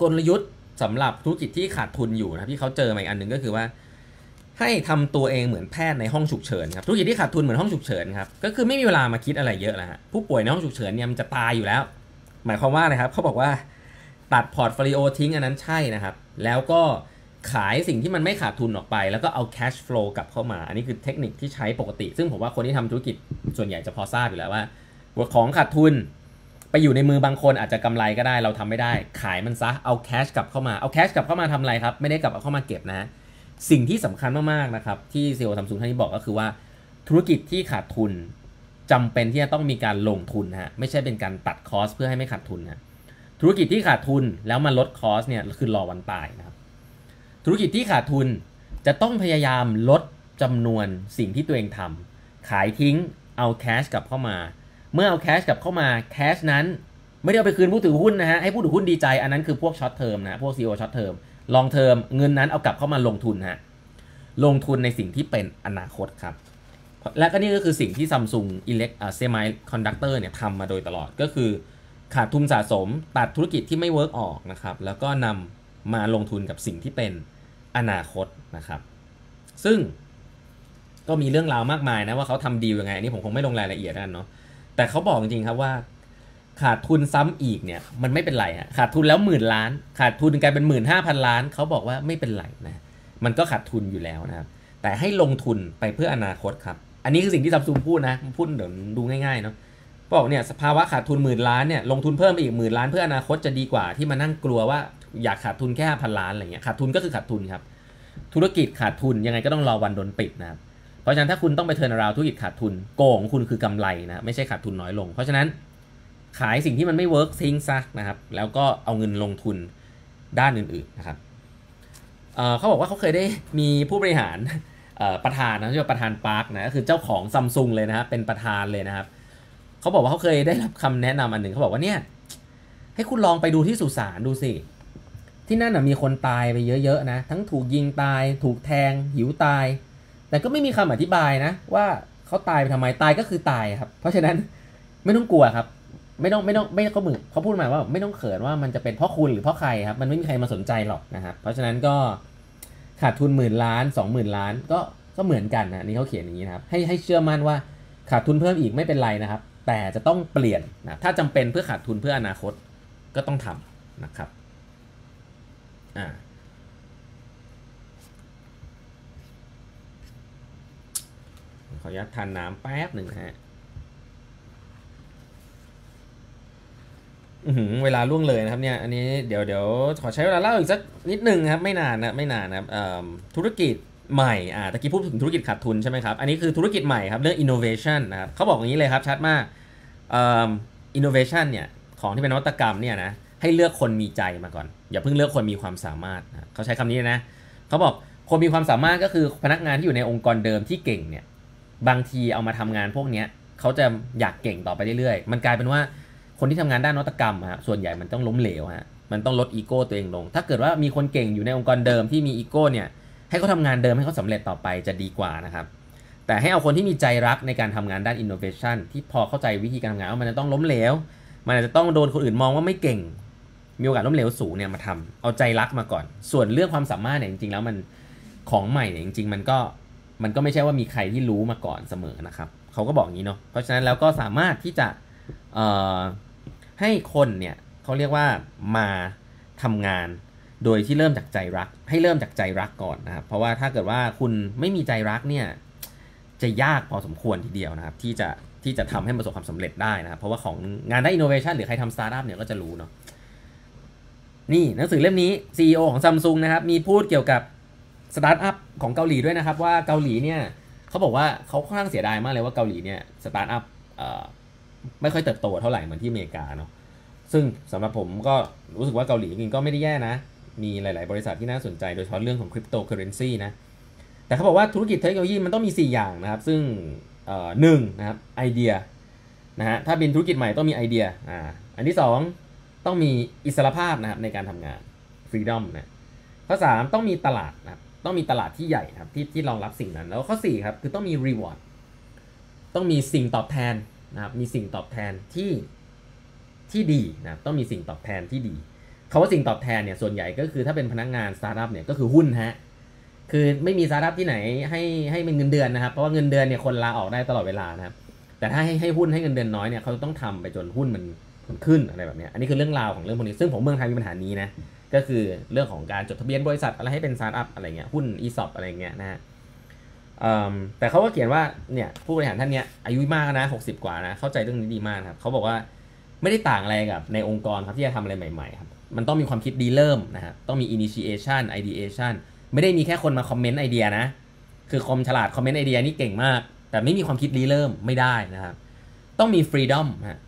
กลยุทธ์สำหรับธุรกิจที่ขาดทุนอยู่นะที่เขาเจอมาอีกอันหนึ่งก็คือว่า ให้ทำตัวเองเหมือนแพทย์ในห้องฉุกเฉินครับธุรกิจที่ขาดทุนเหมือนห้องฉุกเฉินครับก็คือไม่มีเวลามาคิดอะไรเยอะแล้วฮะผู้ป่วยในห้องฉุกเฉินเนี่ยมันจะตายอยู่แล้ว หมายความว่าอะไรครับเขาบอกว่าตัด portfolio ทิ้งอันนั้นใช่นะครับ แล้วก็ขายสิ่งที่มันไม่ขาดทุนออกไป แล้วก็เอา cash flow กลับเข้ามา อันนี้คือเทคนิคที่ใช้ปกติ ซึ่งผมว่าคนที่ทำธุรกิจส่วนใหญ่จะพอทราบอยู่แล้วว่าของขาดทุนไปอยู่ในมือบางคนอาจจะกำไรก็ได้เราทำไม่ได้ ขายมันซะเอาแคชกลับเข้ามาเอาแคชกลับเข้ามาทำอะไรครับ ไม่ได้กลับเข้ามาเก็บนะ สิ่งที่สำคัญมากๆนะครับที่ซีโอซัมซุงท่านนี้บอกก็คือว่าธุรกิจที่ขาดทุนจำเป็นที่จะต้องมีการลงทุนฮะไม่ใช่เป็นการตัดคอสเพื่อให้ไม่ขาดทุนนะธุรกิจที่ขาดทุนแล้วมาลดคอสเนี่ยคือรอวันตายนะครับธุรกิจที่ขาดทุนจะต้องพยายามลดจำนวนสิ่งที่ตัวเองทำขายทิ้งเอา cash กลับเข้ามา เมื่อเอา cash กลับเข้ามา cash นั้นไม่ได้เอาไปคืนผู้ถือหุ้นนะฮะให้ผู้ถือหุ้นดีใจอันนั้นคือพวก short term นะพวก CEO short term long term เงินนั้นเอากลับเข้ามาลงทุนฮะลงทุนในสิ่งที่เป็นอนาคตครับ และก็นี่ก็คือสิ่งที่ซัมซุงอิเล็ก semiconductor เนี่ยทำมาโดยตลอดก็คือ ขาดทุนสะสมตัดธุรกิจที่ไม่ work ออกนะครับ แล้วก็นำมาลงทุนกับสิ่งที่เป็นอนาคตนะครับ ซึ่งก็มีเรื่องราวมากมายนะว่าเขาทำดียังไงอันนี้ผมคงไม่ลงรายละเอียดนั่นเนาะแต่เขาบอกจริงๆครับว่า ขาดทุนซ้ำอีกเนี่ยมันไม่เป็นไรฮะขาดทุนแล้วหมื่นล้าน ขาดทุนกลายเป็นหมื่นห้าพันล้านเขาบอกว่าไม่เป็นไรนะมันก็ขาดทุนอยู่แล้วนะครับแต่ให้ลงทุนไปเพื่ออนาคตครับ อันนี้คือสิ่งที่ซัมซุงพูดนะพูดเดี๋ยวดูง่ายๆเนาะบอกเนี่ยสภาวะขาดทุนหมื่นล้านเนี่ยลงทุนเพิ่มไปอีกหมื่นล้านเพื่ออนาคตจะดีกว่าที่มานั่งกลัวว่าอยากขาดทุนแค่พันล้านอะไรเงี้ยขาดทุนก็คือขาดทุนครับ ธุรกิจขาดทุนยังไงก็ต้องรอวันโดนปิดนะครับเพราะฉะนั้นถ้าคุณต้องไป turnaround ธุรกิจขาดทุนโกงคุณคือกำไรนะไม่ใช่ขาดทุนน้อยลง เพราะฉะนั้น ขายสิ่งที่มันไม่ work ทิ้งซะนะครับ แล้วก็เอาเงินลงทุนด้านอื่นๆนะครับเขาบอกว่าเขาเคยได้มีผู้บริหารประธานนะชื่อประธานปาร์คนะก็คือเจ้าของซัมซุงเลยนะครับเป็นประธานเลยนะครับเขาบอกว่าเขาเคยได้รับคำแนะนำอันหนึ่งเขาบอกว่าเนี่ยให้คุณลองไปดูที่สุสานดูสิที่นั่นมีคนตายไปเยอะๆนะทั้งถูกยิงตาย ถูกแทง หิวตาย แต่ก็ไม่มีคำอธิบายนะ ว่าเขาตายไปทำไมตายก็คือตายครับ เพราะฉะนั้นไม่ต้องกลัวครับ ไม่ต้องไม่ต้องไม่เขาเหมึกเขาพูดมาว่าไม่ต้องเขินว่ามันจะเป็นเพราะคุณหรือเพราะใครครับมันไม่มีใครมาสนใจหรอกนะครับ เพราะฉะนั้นก็ขาดทุนหมื่นล้านสองหมื่นล้านก็ก็เหมือนกันนะนี่เขาเขียนอย่างนี้นะครับให้ให้เชื่อมั่นว่าขาดทุนเพิ่มอีกไม่เป็นไรนะครับ แต่จะต้องเปลี่ยนนะถ้าจำเป็นเพื่อขาดทุนเพื่ออนาคตก็ต้องทำนะครับอ่าขออนุญาตทานน้ำแป๊บหนึ่งฮะ เวลาล่วงเลยนะครับเนี่ยอันนี้เดี๋ยวเดี๋ยวขอใช้เวลาเล่าอีกสักนิดหนึ่งครับไม่นานนะไม่นานนะครับธุรกิจใหม่อ่าตะกี้พูดถึงธุรกิจขาดทุนใช่ไหมครับ อันนี้คือธุรกิจใหม่ครับเรื่อง innovation นะครับเขาบอกอย่างนี้เลยครับชัดมาก innovation เนี่ยของที่เป็นนวัตกรรมเนี่ยนะให้เลือกคนมีใจมาก่อน อย่าเพิ่งเลือกคนมีความสามารถนะเขาใช้คำนี้นะเขาบอกคนมีความสามารถก็คือพนักงานที่อยู่ในองค์กรเดิมที่เก่งเนี่ยบางทีเอามาทำงานพวกเนี้ยเขาจะอยากเก่งต่อไปเรื่อยๆ มันกลายเป็นว่า คนที่ทำงานด้านนวัตกรรมฮะส่วนใหญ่มันต้องล้มเหลวฮะมันต้องลดอีโก้ตัวเองลง ถ้าเกิดว่ามีคนเก่งอยู่ในองค์กรเดิมที่มีอีโก้เนี่ยให้เขาทำงานเดิมให้เขาสำเร็จต่อไปจะดีกว่านะครับแต่ให้เอาคนที่มีใจรักในการทำงานด้านอินโนเวชันที่พอเข้าใจวิธีการทำงานว่ามันจะต้องล้มเหลว มันอาจจะต้องโดนคนอื่นมองว่าไม่เก่ง มีโอกาสล้มเหลวสูงเนี่ยมาทำเอาใจรักมาก่อน ส่วนเรื่องความสามารถเนี่ยจริงๆ แล้วมันของใหม่เนี่ยจริง ๆ มันก็มันก็ไม่ใช่ว่ามีใครที่รู้มาก่อนเสมอนะครับเขาก็บอกอย่างนี้เนาะเพราะฉะนั้นแล้วก็สามารถที่จะ ให้คนเนี่ยเขาเรียกว่ามาทำงาน โดยที่เริ่มจากใจรัก ให้เริ่มจากใจรักก่อนนะครับ เพราะว่าถ้าเกิดว่าคุณไม่มีใจรักเนี่ยจะยากพอสมควรทีเดียวนะครับ ที่จะที่จะทำให้ประสบความสำเร็จได้นะครับ เพราะว่าของงานด้านอินโนเวชันหรือใครทำสตาร์ทอัพเนี่ยก็จะรู้เนาะนี่หนังสือเล่มนี้ CEO ของซัมซุงนะครับ มีพูดเกี่ยวกับสตาร์ทอัพของเกาหลีด้วยนะครับ ว่าเกาหลีเนี่ยเขาบอกว่าเขาค่อนข้างเสียดายมากเลยว่าเกาหลีเนี่ยสตาร์ทอัพ ไม่ค่อยเติบโตเท่าไหร่เหมือนที่อเมริกาเนาะซึ่งสำหรับผมก็รู้สึกว่าเกาหลีจริงก็ไม่ได้แย่นะ มีหลาย ๆ บริษัทที่น่าสนใจโดยเฉพาะเรื่องของคริปโตเคอเรนซีนะ แต่เขาบอกว่าธุรกิจเทคโนโลยีมันต้องมี 4 อย่างนะครับ ซึ่งหนึ่งนะครับไอเดียนะฮะถ้าเป็นธุรกิจใหม่ต้องมีไอเดียอ่าอันที่ 2 ต้องมีอิสรภาพนะครับในการทำงาน freedom นะข้อ 3 ต้องมีตลาดนะครับต้องมีตลาดที่ใหญ่ครับที่ที่รองรับสิ่งนั้น แล้วข้อ4ครับคือต้องมี rewardต้องมีสิ่งตอบแทน นะครับมีสิ่งตอบแทนที่ที่ดีนะต้องมีสิ่งตอบแทนที่ดีคำว่าสิ่งตอบแทนเนี่ยส่วนใหญ่ก็คือถ้าเป็นพนักงานสตาร์ทอัพเนี่ยก็คือหุ้นฮะคือไม่มีสตาร์ทอัพที่ไหนให้ให้เป็นเงินเดือนนะครับ เพราะว่าเงินเดือนเนี่ยคนลาออกได้ตลอดเวลานะครับ แต่ถ้าให้ให้หุ้นให้เงินเดือนน้อยเนี่ยเขาต้องทำไปจนหุ้นมันมันขึ้นอะไรแบบนี้อันนี้คือเรื่องราวของเรื่องพวกนี้ซึ่งผมเมืองไทยมีปัญหานี้นะก็คือเรื่องของการจดทะเบียนบริษัทอะไรให้เป็นสตาร์ทอัพอะไรเงี้ยหุ้น ESOP อะไรเงี้ยนะฮะ แต่เขาก็เขียนว่าเนี่ยผู้บริหารท่านเนี้ยอายุมากนะหกสิบกว่านะ เข้าใจเรื่องนี้ดีมากครับเขาบอกว่าไม่ได้ต่างอะไรกับในองค์กรครับที่จะทำอะไรใหม่ๆครับมันต้องมีความคิดดีเริ่มนะฮะต้องมี initiation ideation ไม่ได้มีแค่คนมาคอมเมนต์ไอเดียนะ คือคอมฉลาดคอมเมนต์ไอเดียนี่เก่งมาก แต่ไม่มีความคิดรีเริ่มไม่ได้นะครับ ต้องมี freedom ฮะ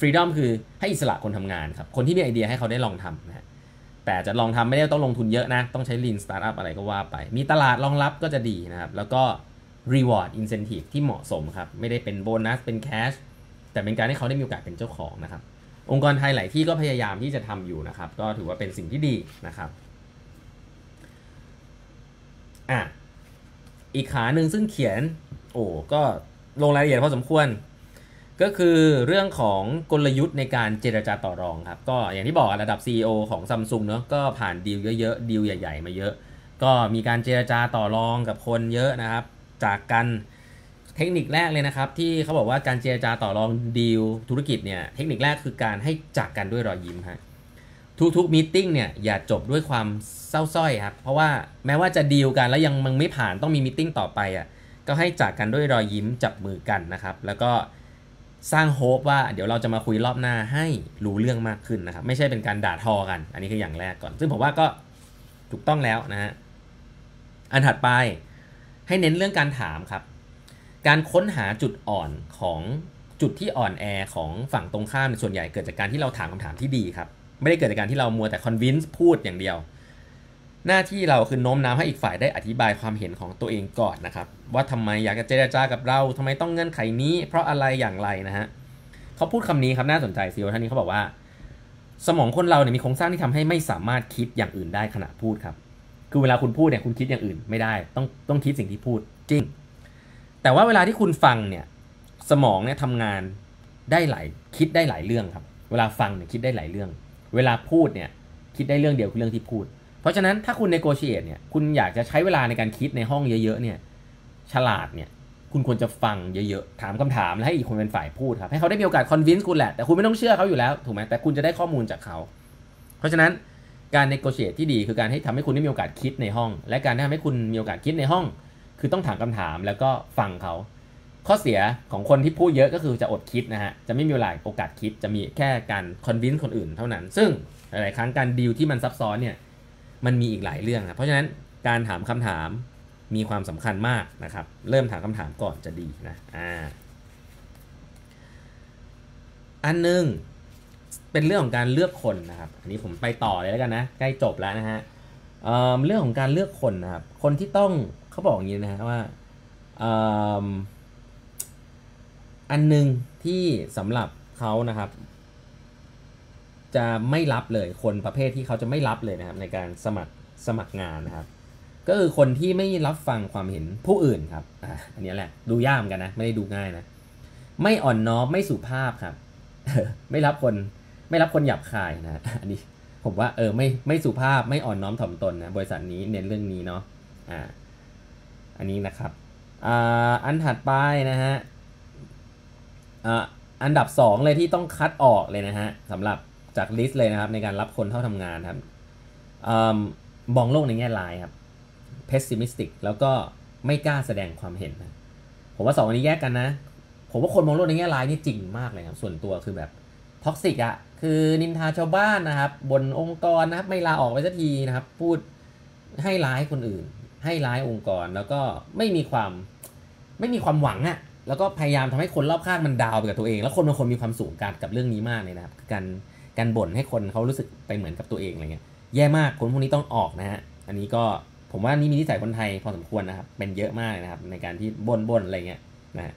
freedom คือให้อิสระคนทำงานครับ คนที่มีไอเดียให้เขาได้ลองทำนะฮะ แต่จะลองทำไม่ได้ต้องลงทุนเยอะนะ ต้องใช้ lean startup อะไรก็ว่าไป มีตลาดรองรับก็จะดีนะครับ แล้วก็ reward incentive ที่เหมาะสมครับ ไม่ได้เป็นโบนัส เป็นแคช แต่เป็นการให้เขาได้มีโอกาสเป็นเจ้าของนะครับ องค์กรไทยหลายที่ก็พยายามที่จะทำอยู่นะครับ ก็ถือว่าเป็นสิ่งที่ดีนะครับ อะ อีกขาหนึ่งซึ่งเขียน โอ้ ก็ลงรายละเอียดพอสมควร ก็คือเรื่องของกลยุทธ์ในการเจรจาต่อรองครับ ก็อย่างที่บอกระดับ CEO ของซัมซุงเนาะก็ผ่านดีลเยอะๆดีลใหญ่ ๆ มาเยอะ ก็มีการเจรจาต่อรองกับคนเยอะนะครับ จากกันเทคนิคแรกเลยนะครับ ที่เขาบอกว่าการเจรจาต่อรองดีลธุรกิจเนี่ยเทคนิคแรกคือการให้จากกันด้วยรอยยิ้มฮะทุกๆมีติ้งเนี่ยอย่าจบด้วยความเศร้าส้อยครับเพราะว่าแม้ว่าจะดีลกันแล้วยังมันไม่ผ่านต้องมีมีติ้งต่อไปอะก็ให้จากกันด้วยรอยยิ้มจับมือกันนะครับ แล้วก็ สร้างโฮปว่าเดี๋ยวเราจะมาคุยรอบหน้าให้รู้เรื่องมากขึ้นนะครับ ไม่ใช่เป็นการด่าทอกัน อันนี้คืออย่างแรกก่อน ซึ่งผมว่าก็ถูกต้องแล้วนะฮะอันถัดไปให้เน้นเรื่องการถามครับ การค้นหาจุดอ่อนของจุดที่อ่อนแอของฝั่งตรงข้ามในส่วนใหญ่เกิดจากการที่เราถามคำถามที่ดีครับ ไม่ได้เกิดจากการที่เรามัวแต่คอนวินส์พูดอย่างเดียว หน้าที่เราคือโน้มน้าวให้อีกฝ่ายได้อธิบายความเห็นของตัวเองก่อนนะครับ ว่าทำไมอยากจะเจรจากับเราทำไมต้องเงื่อนไขนี้ เพราะอะไรอย่างไรนะฮะเขาพูดคำนี้ครับน่าสนใจซีโอท่านนี้เขาบอกว่า สมองคนเราเนี่ยมีโครงสร้างที่ทำให้ไม่สามารถคิดอย่างอื่นได้ขณะพูดครับคือเวลาคุณพูดเนี่ยคุณคิดอย่างอื่นไม่ได้ ต้องต้องคิดสิ่งที่พูดจริง แต่ว่าเวลาที่คุณฟังเนี่ยสมองเนี่ยทำงานได้หลายคิดได้หลายเรื่องครับ เวลาฟังเนี่ยคิดได้หลายเรื่อง เวลาพูดเนี่ยคิดได้เรื่องเดียวคือเรื่องที่พูด เพราะฉะนั้นถ้าคุณในโกเชียเนี่ยคุณอยากจะใช้เวลาในการคิดในห้องเยอะๆเนี่ยฉลาดเนี่ยคุณควรจะฟังเยอะๆ ถามคำถามแล้วให้อีกคนเป็นฝ่ายพูดครับ ให้เขาได้มีโอกาสคอนวินส์คุณแหละ แต่คุณไม่ต้องเชื่อเขาอยู่แล้วถูกไหมแต่คุณจะได้ข้อมูลจากเขา เพราะฉะนั้นการ negotiate ที่ดีคือการให้ทำให้คุณได้มีโอกาสคิดในห้อง และการทำให้คุณมีโอกาสคิดในห้อง คือต้องถามคำถามแล้วก็ฟังเขา ข้อเสียของคนที่พูดเยอะก็คือจะอดคิดนะฮะ จะไม่มีเวลาโอกาสคิด จะมีแค่การ convince คนอื่นเท่านั้น ซึ่งหลายๆครั้งการดีลที่มันซับซ้อนเนี่ย มันมีอีกหลายเรื่องนะเพราะฉะนั้นการถามคำถามมีความสำคัญมากนะครับ เริ่มถามคำถามก่อนจะดีนะอ่าอันนึงเป็นเรื่องของการเลือกคนนะครับ อันนี้ผมไปต่อเลยแล้วกันนะ ใกล้จบแล้วนะฮะเเรื่องของการเลือกคนนะครับ คนที่ต้องเขาบอกอย่างนี้นะฮะว่าอันหนึ่งที่สำหรับเขานะครับ จะไม่รับเลยคนประเภทที่เขาจะไม่รับเลยนะครับ ในการสมัครสมัครงานนะครับ ก็คือคนที่ไม่รับฟังความเห็นผู้อื่นครับอ่าอันนี้แหละดูยากกันนะ ไม่ได้ดูง่ายนะ ไม่อ่อนน้อมไม่สุภาพครับไม่รับคนไม่รับคนหยาบคายนะอันนี้ผมว่าเออไม่ไม่สุภาพไม่อ่อนน้อมถ่อมตนนะบริษัทนี้เน้นเรื่องนี้เนาะอ่าอันนี้นะครับอ่าอันถัดไปนะฮะอันดับ 2 เลยที่ต้องคัดออกเลยนะฮะสำหรับ จากลิสต์เลยนะครับ ในการรับคนเข้าทำงานครับมองโลกในแง่ร้ายครับ pessimistic แล้วก็ไม่กล้าแสดงความเห็นนะผมว่าสองอันนี้แยกกันนะ ผมว่าคนมองโลกในแง่ร้ายนี่จริงมากเลยครับ ส่วนตัวคือแบบท็อกซิกอะคือนินทาชาวบ้านนะครับ บนองค์กรนะครับ ไม่ลาออกไปสักทีนะครับ พูดให้ร้ายคนอื่น ให้ร้ายองค์กรแล้วก็ไม่มีความไม่มีความหวังอะแล้วก็พยายามทำให้คนรอบข้างมันดาวไปกับตัวเอง แล้วคนบางคนมีความสูงการกับเรื่องนี้มากเลยนะครับการ การบ่นให้คนเขารู้สึกไปเหมือนกับตัวเองอะไรเงี้ยแย่มากคนพวกนี้ต้องออกนะฮะอันนี้ก็ผมว่านี่มีนิสัยคนไทยพอสมควรนะครับเป็นเยอะมากนะครับในการที่บ่นบ่นอะไรเงี้ยนะฮะ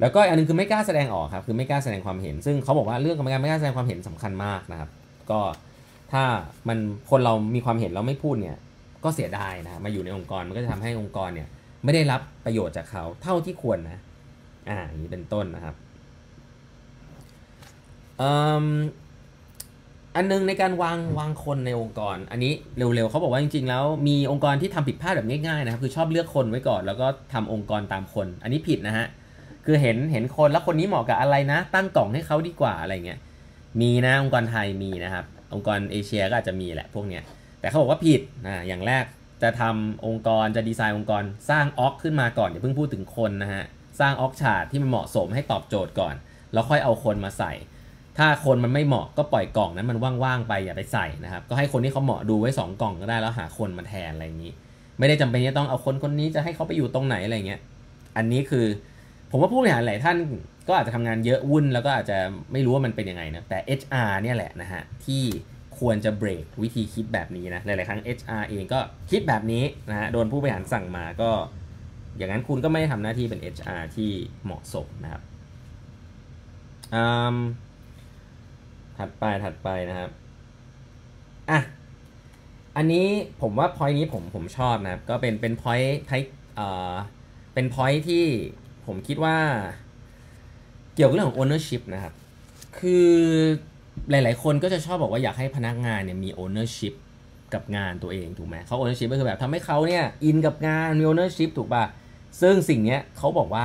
แล้วก็อันนึงคือไม่กล้าแสดงออกครับคือไม่กล้าแสดงความเห็น ซึ่งเขาบอกว่าเรื่องของการไม่กล้าแสดงความเห็นสำคัญมากนะครับ ก็ถ้ามันคนเรามีความเห็นเราไม่พูดเนี่ยก็เสียดายนะมาอยู่ในองค์กรมันก็จะทำให้องค์กรเนี่ยไม่ได้รับประโยชน์จากเขาเท่าที่ควรนะอ่าอย่างนี้เป็นต้นนะครับ อันนึงในการวางวางคนในองค์กร อันนี้เร็วๆเขาบอกว่าจริงๆ แล้วมีองค์กรที่ทำผิดพลาดแบบง่ายๆนะครับคือชอบเลือกคนไว้ก่อน แล้วก็ทำองค์กรตามคน อันนี้ผิดนะฮะคือเห็นเห็นคนแล้วคนนี้เหมาะกับอะไรนะ ตั้งกล่องให้เขาดีกว่าอะไรเงี้ยมีนะองค์กรไทยมีนะครับ องค์กรเอเชียก็อาจจะมีแหละพวกเนี้ยแต่เขาบอกว่าผิดนะอย่างแรกจะทำองค์กรจะดีไซน์องค์กรสร้างออกขึ้นมาก่อนอย่าเพิ่งพูดถึงคนนะฮะสร้างออกชาร์ตที่มันเหมาะสมให้ตอบโจทย์ก่อน แล้วค่อยเอาคนมาใส่ ถ้าคนมันไม่เหมาะก็ปล่อยกล่องนั้นมันว่างๆไปอย่าไปใส่นะครับ ก็ให้คนที่เขาเหมาะดูไว้ 2 กล่องก็ได้แล้วหาคนมาแทนอะไรอย่างนี้ ไม่ได้จำเป็นจะต้องเอาคนคนนี้จะให้เขาไปอยู่ตรงไหนอะไรเงี้ย อันนี้คือ ผมว่าผู้บริหารหลายท่านก็อาจจะทำงานเยอะวุ่นแล้วก็อาจจะไม่รู้ว่ามันเป็นยังไงนะแต่ HR เนี่ยแหละนะฮะที่ควรจะเบรกวิธีคิดแบบนี้นะหลายๆครั้ง HR เองก็คิดแบบนี้นะฮะโดนผู้บริหารสั่งมาก็ อย่างนั้นคุณก็ไม่ได้ทำหน้าที่เป็น HR ที่เหมาะสมนะครับ ถัดไปถัดไปนะครับอะอันนี้ผมว่า point นี้ผมผมชอบนะครับ ก็เป็นเป็น point ไทเอ่อเป็น point ที่ผมคิดว่า เกี่ยวกับเรื่องของ ownership นะครับ คือหลาย ๆ คนก็จะชอบบอกว่าอยากให้พนักงานเนี่ยมี ownership กับงานตัวเองถูกไหมเขา ownership ก็คือแบบทำให้เขาเนี่ยอินกับงานมี ownership ถูกป่ะซึ่งสิ่งเนี้ยเขาบอกว่า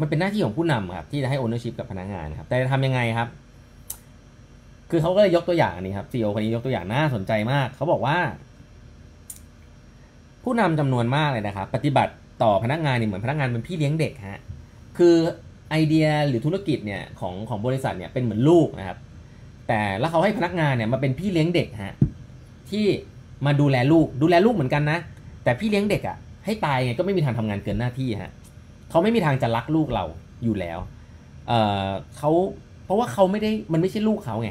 มันเป็นหน้าที่ของผู้นำครับที่จะให้ ownership กับพนักงานครับแต่จะทำยังไงครับ คือเขาก็เลยยกตัวอย่างนี้ครับซีอคนนี้ยกตัวอย่างน่าสนใจมาก เขาบอกว่า ผู้นำจำนวนมากเลยนะครับ ปฏิบัติต่อพนักงานเนี่ยเหมือนพนักงานเป็นพี่เลี้ยงเด็กฮะ คือไอเดียหรือธุรกิจเนี่ยของของบริษัทเนี่ยเป็นเหมือนลูกนะครับ แต่แล้วเขาให้พนักงานเนี่ยมาเป็นพี่เลี้ยงเด็กฮะที่มาดูแลลูกดูแลลูกเหมือนกันนะ แต่พี่เลี้ยงเด็กอะ่ะให้ตายไงก็ไม่มีทางทำงานเกินหน้าที่ฮะเขาไม่มีทางจะรักลูกเราอยู่แล้วเออเขาเพราะว่าเขาไม่ได้มันไม่ใช่ลูกเขาไง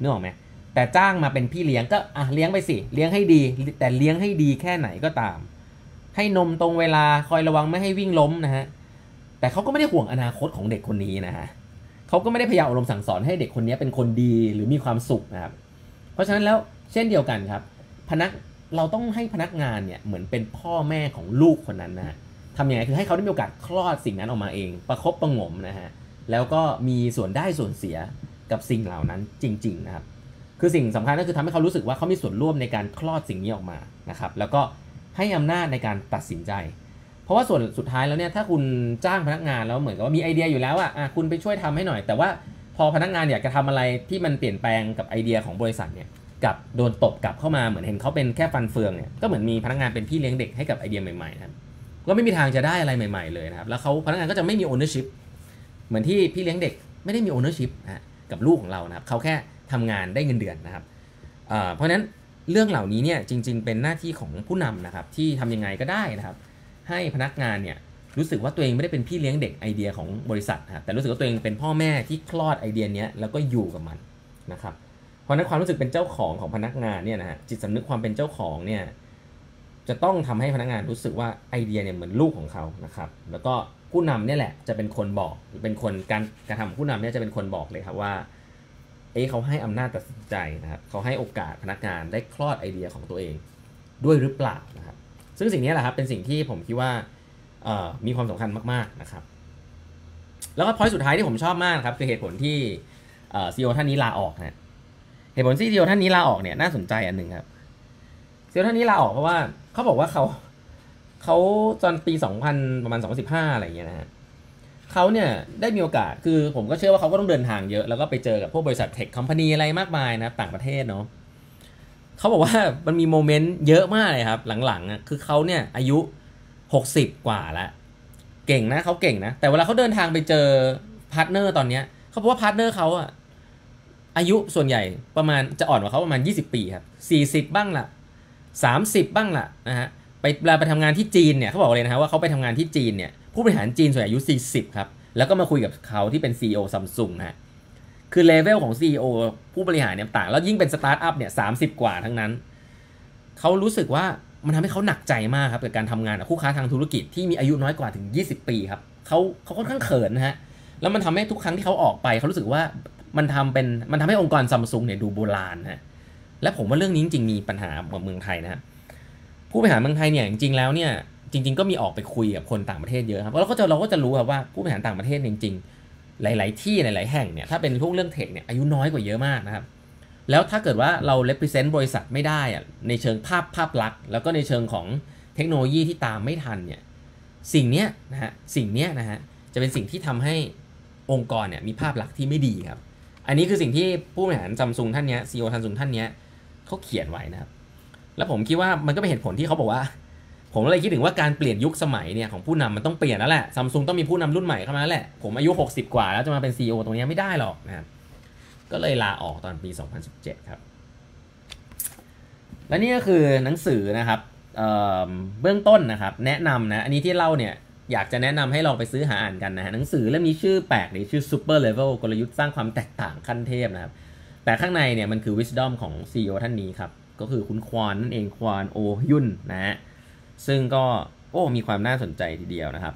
นึกออกไหมแต่จ้างมาเป็นพี่เลี้ยงก็อะเลี้ยงไปสิ เลี้ยงให้ดี แต่เลี้ยงให้ดีแค่ไหนก็ตาม ให้นมตรงเวลาคอยระวังไม่ให้วิ่งล้มนะฮะแต่เขาก็ไม่ได้ห่วงอนาคตของเด็กคนนี้นะฮะเขาก็ไม่ได้พยายามอารมณ์สั่งสอนให้เด็กคนนี้เป็นคนดีหรือมีความสุขนะครับ เพราะฉะนั้นแล้วเช่นเดียวกันครับ พนักเราต้องให้พนักงานเนี่ยเหมือนเป็นพ่อแม่ของลูกคนนั้นนะฮะทำยังไงคือให้เขาได้มีโอกาสคลอดสิ่งนั้นออกมาเอง ประครบประงมนะฮะแล้วก็มีส่วนได้ส่วนเสีย กับสิ่งเหล่านั้นจริงๆนะครับคือสิ่งสำคัญก็คือทำให้เขารู้สึกว่าเขามีส่วนร่วมในการคลอดสิ่งนี้ออกมานะครับแล้วก็ให้อำนาจในการตัดสินใจ เพราะว่าส่วนสุดท้ายแล้วเนี่ยถ้าคุณจ้างพนักงานแล้วเหมือนกับว่ามีไอเดียอยู่แล้วอะคุณไปช่วยทำให้หน่อย แต่ว่าพอพนักงานอยากจะทำอะไรที่มันเปลี่ยนแปลงกับไอเดียของบริษัทเนี่ยกับโดนตบกลับเข้ามาเหมือนเห็นเขาเป็นแค่ฟันเฟืองเนี่ยก็เหมือนมีพนักงานเป็นพี่เลี้ยงเด็กให้กับไอเดียใหม่ๆนะครับก็ไม่มีทางจะได้อะไรใหม่ ๆเลยนะครับแล้วเขาพนักงานก็จะไม่มี ownership เหมือนที่พี่เลี้ยงเด็กไม่ได้มี ownership นะ กับลูกของเรานะครับเขาแค่ทำงานได้เงินเดือนนะครับเพราะฉะนั้นเรื่องเหล่านี้เนี่ยจริง ๆ เป็นหน้าที่ของผู้นำนะครับที่ทำยังไงก็ได้นะครับ ให้พนักงานเนี่ยรู้สึกว่าตัวเองไม่ได้เป็นพี่เลี้ยงเด็กไอเดียของบริษัทนะแต่รู้สึกว่าตัวเองเป็นพ่อแม่ที่คลอดไอเดียนี้แล้วก็อยู่กับมันนะครับ เพราะนั้นความรู้สึกเป็นเจ้าของของพนักงานเนี่ยนะฮะจิตสำนึกความเป็นเจ้าของเนี่ยจะต้องทำให้พนักงานรู้สึกว่าไอเดียเนี่ยเหมือนลูกของเขานะครับ แล้วก็ ผู้นำเนี่ยแหละจะเป็นคนบอกเป็นคนการการทำผู้นำเนี่ยจะเป็นคนบอกเลยครับว่าเอ๊เขาให้อำนาจตัดสินใจนะครับเขาให้โอกาสพนักงานได้คลอดไอเดียของตัวเองด้วยหรือเปล่านะครับ ซึ่งสิ่งนี้แหละครับเป็นสิ่งที่ผมคิดว่ามีความสำคัญมากๆนะครับ แล้วก็พอยต์สุดท้ายที่ผมชอบมากครับคือเหตุผลที่ซีอีโอท่านนี้ลาออกนะเหตุผลที่ซีอีโอท่านนี้ลาออกเนี่ยน่าสนใจอันหนึ่งครับซีอีโอท่านนี้ลาออกเพราะว่าเขาบอกว่าเขา เขาตอนปีสองพันประมาณสองสิบห้าอะไรอย่างเงี้ยนะฮะเขาเนี่ยได้มีโอกาสคือผมก็เชื่อว่าเขาก็ต้องเดินทางเยอะ แล้วก็ไปเจอกับพวกบริษัท tech company อะไรมากมายนะต่างประเทศเนาะเขาบอกว่ามันมี moment เยอะมากเลยครับ หลังๆอะคือเขาเนี่ยอายุ 60 กว่าแล้ว เก่งนะเขาเก่งนะ แต่เวลาเขาเดินทางไปเจอ partner ตอนเนี้ยเขาบอกว่า partner เขาอะอายุส่วนใหญ่ประมาณจะอ่อนกว่าเขาประมาณ 20 ปีครับ40 บ้างละ30 บ้างละนะฮะ ไปเวลาไปทำงานที่จีนเนี่ยเขาบอกเลยนะฮะว่าเขาไปทำงานที่จีนเนี่ยผู้บริหารจีนส่วนใหญ่อายุ 40 ครับ แล้วก็มาคุยกับเขาที่เป็น CEO ซัมซุงนะฮะคือเลเวลของ CEO ผู้บริหารเนี่ยต่าง แล้วยิ่งเป็นสตาร์ทอัพเนี่ยสามสิบกว่าทั้งนั้นเขารู้สึกว่ามันทำให้เขาหนักใจมากครับกับการทำงานกับคู่ค้าทางธุรกิจที่มีอายุน้อยกว่าถึง 20 ปีครับเขาเขาค่อนข้างเขินนะฮะแล้วมันทำให้ทุกครั้งที่เขาออกไปเขารู้สึกว่ามันทำเป็นมันทำให้องค์กรซัมซุงเนี่ยดูโบราณนะและผมว่าเรื่องนี้จริงๆมีปัญหาเมืองไทยนะ ผู้บริหารเมืองไทยเนี่ยจริงๆแล้วเนี่ยจริง ๆ ก็มีออกไปคุยกับคนต่างประเทศเยอะครับแล้วก็จะเราก็จะรู้ครับว่าผู้บริหารต่างประเทศจริง ๆ หลาย ๆ ที่หลาย ๆ แห่งเนี่ยถ้าเป็นพวกเรื่องเทคเนี่ยอายุน้อยกว่าเยอะมากนะครับแล้วถ้าเกิดว่าเรา represent บริษัทไม่ได้อะในเชิงภาพภาพลักษณ์แล้วก็ในเชิงของเทคโนโลยีที่ตามไม่ทันเนี่ยสิ่งเนี้ยนะฮะสิ่งเนี้ยนะฮะจะเป็นสิ่งที่ทำให้องค์กรเนี่ยมีภาพลักษณ์ที่ไม่ดีครับ อันนี้คือสิ่งที่ผู้บริหารซัมซุงท่านเนี้ยซีอีโอซัมซุงท่านเนี้ยเขาเขียนไว้นะครับ แล้วผมคิดว่ามันก็เป็นเหตุผลที่เขาบอกว่า ผมเลยคิดถึงว่าการเปลี่ยนยุคสมัยเนี่ยของผู้นำมันต้องเปลี่ยนแล้วแหละซัมซุงต้องมีผู้นำรุ่นใหม่เข้ามาแล้วแหละ ผมอายุ 60 กว่าแล้วจะมาเป็น CEO ตรงนี้ไม่ได้หรอกนะครับก็เลยลาออกตอนปี 2017 ครับ และนี่ก็คือหนังสือนะครับเเบื้องต้นนะครับ แนะนำนะ อันนี้ที่เล่าเนี่ยอยากจะแนะนำให้ลองไปซื้อหาอ่านกันนะฮะหนังสือเล่มนี้ชื่อแปลกเลยชื่อ Super Level กลยุทธ์สร้างความแตกต่างขั้นเทพนะครับ แต่ข้างในเนี่ยมันคือ wisdom ของ CEO ท่านนี้ครับ ก็คือคุณควานนั่นเองควานโอยุ่นนะฮะซึ่งก็โอ้มีความน่าสนใจทีเดียวนะครับ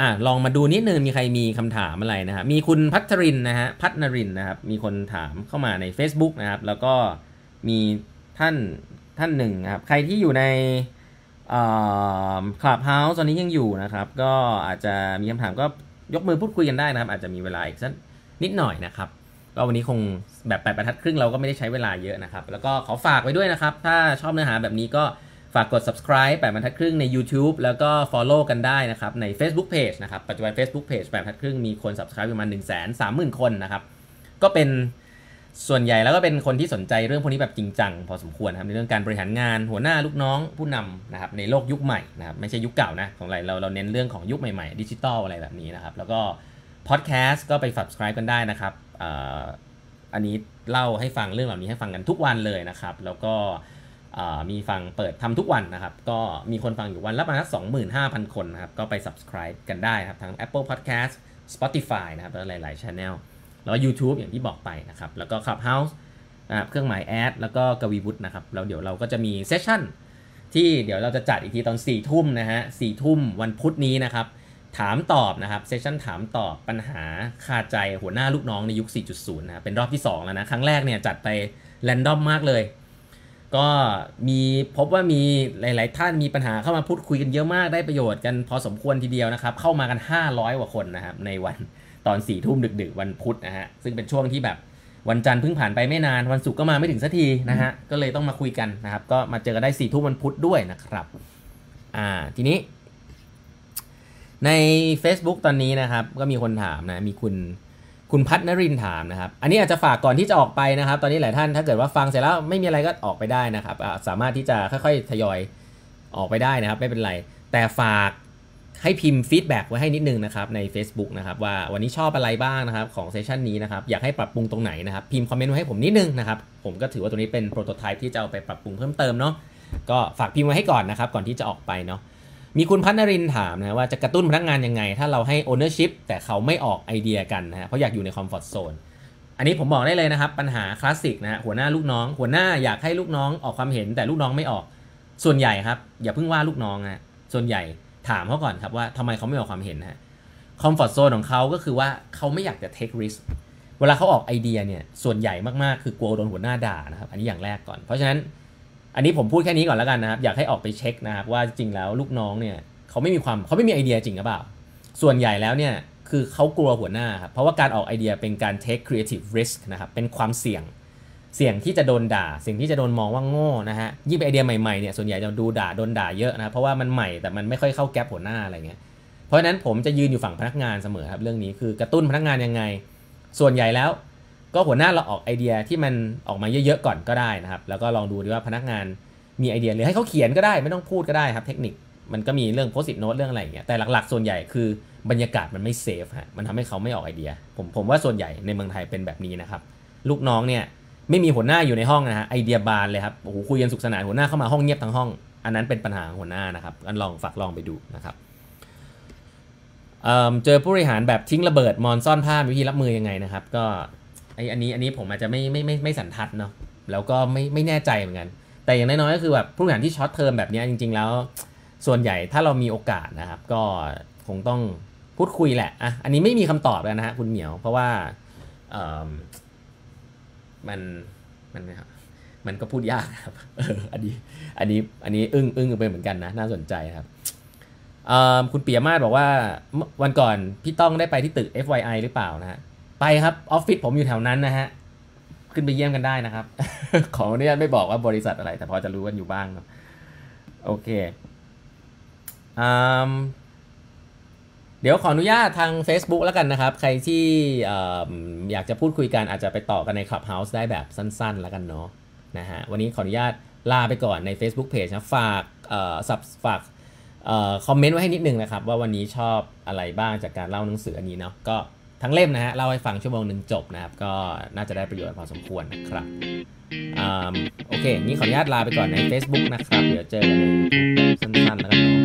อะลองมาดูนิดนึงมีใครมีคำถามอะไรนะฮะมีคุณพัทรินนะฮะพัฒนรินนะครับมีคนถามเข้ามาใน Facebook นะครับ แล้วก็มีท่านท่านหนึ่งนะครับ ใครที่อยู่ในคลับเฮาส์ตอนนี้ยังอยู่นะครับ ก็อาจจะมีคำถามก็ยกมือพูดคุยกันได้นะครับ อาจจะมีเวลาอีกสักนิดหน่อยนะครับ ก็วันนี้คงแบบแปดบรรทัดครึ่งเราก็ไม่ได้ใช้เวลาเยอะนะครับ แล้วก็ขอฝากไว้ด้วยนะครับ ถ้าชอบเนื้อหาแบบนี้ก็ฝากกด subscribe แปดบรรทัดครึ่งใน YouTube แล้วก็ follow กันได้นะครับใน Facebook Page นะครับปัจจุบัน Facebook Page แปดบรรทัดครึ่งมีคน subscribe ประมาณ 1 3 0 0 0 0 คนนะครับก็เป็นส่วนใหญ่แล้วก็เป็นคนที่สนใจเรื่องพวกนี้แบบจริงจังพอสมควรครับในเรื่องการบริหารงานหัวหน้าลูกน้องผู้นำนะครับในโลกยุคใหม่นะครับไม่ใช่ยุคเก่านะของเราเราเราเน้นเรื่องของยุคใหม่ๆดิจิตอลอะไรแบบนี้นะครับแล้วก็พอดแคสต์ก็ไป subscribe กันได้นะครับ อันนี้เล่าให้ฟังเรื่องเหล่านี้ให้ฟังกันทุกวันเลยนะครับ แล้วก็มีฟังเปิดทำทุกวันนะครับ ก็มีคนฟังอยู่วันละประมาณสองหมื่นห้าพันคนนะครับ ก็ไป subscribe กันได้ครับทั้ง Apple Podcast Spotify นะครับ แล้วหลายๆ Channel แล้ว YouTube อย่างที่บอกไปนะครับ แล้วก็ Clubhouse นะครับเครื่องหมายแอดแล้วก็กวีวุฒินะครับ แล้วเดี๋ยวเราก็จะมีเซสชั่นที่เดี๋ยวเราจะจัดอีกทีตอน4ี่ทุ่มนะฮะสี่ทุ่มวันพุธนี้นะครับ ถามตอบนะครับเซสชันถามตอบปัญหาคาใจหัวหน้าลูกน้องในยุค 4.0 นะเป็นรอบที่ 2 แล้วนะ ครั้งแรกเนี่ยจัดไปแรนดอมมากเลย ก็มีพบว่ามีหลาย ๆ ท่านมีปัญหาเข้ามาพูดคุยกันเยอะมากได้ประโยชน์กันพอสมควรทีเดียวนะครับ เข้ามากัน 500 กว่าคนนะครับ ในวันตอนสี่ทุ่มดึก ๆ วันพุธนะฮะซึ่งเป็นช่วงที่แบบวันจันทร์เพิ่งผ่านไปไม่นานวันศุกร์ก็มาไม่ถึงสักทีนะฮะก็เลยต้องมาคุยกันนะครับ ก็มาเจอกันได้สี่ทุ่มวันพุธด้วยนะครับ อ่าทีนี้ ใน Facebook ตอนนี้นะครับ ก็มีคนถามนะ มีคุณคุณพัฒนรินถามนะครับ อันนี้อาจจะฝากก่อนที่จะออกไปนะครับ ตอนนี้หลายท่านถ้าเกิดว่าฟังเสร็จแล้วไม่มีอะไรก็ออกไปได้นะครับ สามารถที่จะค่อยๆทยอยออกไปได้นะครับ ไม่เป็นไร แต่ฝากให้พิมพ์ feedback ไว้ให้นิดนึงนะครับใน Facebook นะครับว่าวันนี้ชอบอะไรบ้างนะครับของ session นี้นะครับอยากให้ปรับปรุงตรงไหนนะครับพิมพ์คอมเมนต์ไว้ให้ผมนิดนึงนะครับผมก็ถือว่าตัวนี้เป็น prototype ที่จะเอาไปปรับปรุงเพิ่มเติมเนาะก็ฝากพิมพ์ไว้ให้ก่อนนะครับก่อนที่จะออกไปเนาะ มีคุณพัฒนรินถามนะว่าจะกระตุ้นพนักงานยังไง ถ้าเราให้ ownership แต่เขาไม่ออกไอเดียกันนะเพราะอยากอยู่ใน comfort zone อันนี้ผมบอกได้เลยนะครับ ปัญหาคลาสสิกนะหัวหน้าลูกน้อง หัวหน้าอยากให้ลูกน้องออกความเห็นแต่ลูกน้องไม่ออก ส่วนใหญ่ครับ อย่าเพิ่งว่าลูกน้องนะส่วนใหญ่ถามเขาก่อนครับว่าทำไมเขาไม่ออกความเห็นฮะ comfort zone ของเขาก็คือว่าเขาไม่อยากจะ take risk เวลาเขาออกไอเดียเนี่ยส่วนใหญ่มากๆคือกลัวโดนหัวหน้าด่านะครับอันนี้อย่างแรกก่อนเพราะฉะนั้น อันนี้ผมพูดแค่นี้ก่อนแล้วกันนะครับ อยากให้ออกไปเช็คนะครับว่าจริงแล้วลูกน้องเนี่ยเขาไม่มีความเขาไม่มีไอเดียจริงหรือเปล่า ส่วนใหญ่แล้วเนี่ยคือเขากลัวหัวหน้าครับเพราะว่าการออกไอเดียเป็นการ take creative risk นะครับเป็นความเสี่ยงเสี่ยงที่จะโดนด่า สิ่งที่จะโดนมองว่าโง่นะฮะยิ่งเป็นไอเดียใหม่ๆเนี่ยส่วนใหญ่จะดูด่าโดนด่าเยอะนะเพราะว่ามันใหม่แต่มันไม่ค่อยเข้าแก๊ปหัวหน้าอะไรเงี้ยเพราะฉะนั้นผมจะยืนอยู่ฝั่งพนักงานเสมอครับเรื่องนี้คือกระตุ้นพนักงานยังไง ส่วนใหญ่แล้ว ก็หัวหน้าเราออกไอเดียที่มันออกมาเยอะๆก่อนก็ได้นะครับ แล้วก็ลองดูดีว่าพนักงานมีไอเดียหรือให้เขาเขียนก็ได้ไม่ต้องพูดก็ได้ครับ เทคนิคมันก็มีเรื่องโพสิ t โน้ตเรื่องอะไรอย่างเงี้ยแต่หลักๆ ส่วนใหญ่คือบรรยากาศมันไม่เซฟฮะมันทำให้เขาไม่ออกไอเดีย ผมผมว่าส่วนใหญ่ในเมืองไทยเป็นแบบนี้นะครับ ลูกน้องเนี่ยไม่มีหัวหน้าอยู่ในห้องนะฮะไอเดียบานเลยครับโอ้โหคุยกันสุขสนานหัวหน้าเข้ามาห้องเงียบทั้งห้อง อันนั้นเป็นปัญหาของหัวหน้านะครับกันลองฝากลองไปดูนะครับเจอผู้บริหารแบบทิ้งระเบิดมอญซ่อนผ้าวิธีรับมือยังไงนะครับ ก็ อันนี้อันนี้ผมอาจจะไม่ไม่ไม่ไม่สันทัดเนาะแล้วก็ไม่ไม่แน่ใจเหมือนกัน แต่อย่างน้อยๆก็คือแบบผู้บริหารที่ short term แบบนี้จริง ๆ แล้ว ส่วนใหญ่ถ้าเรามีโอกาสนะครับ ก็คงต้องพูดคุยแหละอะอันนี้ไม่มีคำตอบแล้วนะฮะคุณเหมียว เพราะว่าเอิ่มมันมันมันก็พูดยากครับเอออันนี้อันนี้อันนี้อึ้งอึ้งไปเหมือนกันนะน่าสนใจครับคุณเปียมาศบอกว่าวันก่อนพี่ต้องได้ไปที่ตึก FYI หรือเปล่านะฮะ ไปครับออฟฟิศผมอยู่แถวนั้นนะฮะ ขึ้นไปเยี่ยมกันได้นะครับ ขออนุญาตไม่บอกว่าบริษัทอะไร แต่พอจะรู้กันอยู่บ้างครับโอเคอืมเดี๋ยวขออนุญาตทาง Facebook แล้วกันนะครับ ใครที่ออยากจะพูดคุยกันอาจจะไปต่อกันใน Clubhouse ได้แบบสั้นๆ แล้วกันเนาะนะฮะวันนี้ขออนุญาตลาไปก่อนใน Facebook Page นะฝากสับฝากคอมเมนต์ไว้ให้นิดนึงนะครับ ว่าวันนี้ชอบอะไรบ้างจากการเล่าหนังสืออันนี้เนาะก็ ทั้งเล่มนะฮะเล่าให้ฟังชั่วโมงหนึ่งจบนะครับ ก็น่าจะได้ประโยชน์พอสมควรนะครับอโอเคงี้ขออนุญาตลาไปก่อนใน Facebook นะครับ เดี๋ยวเจอกันใน YouTube สั้นๆแล้วกันเนาะ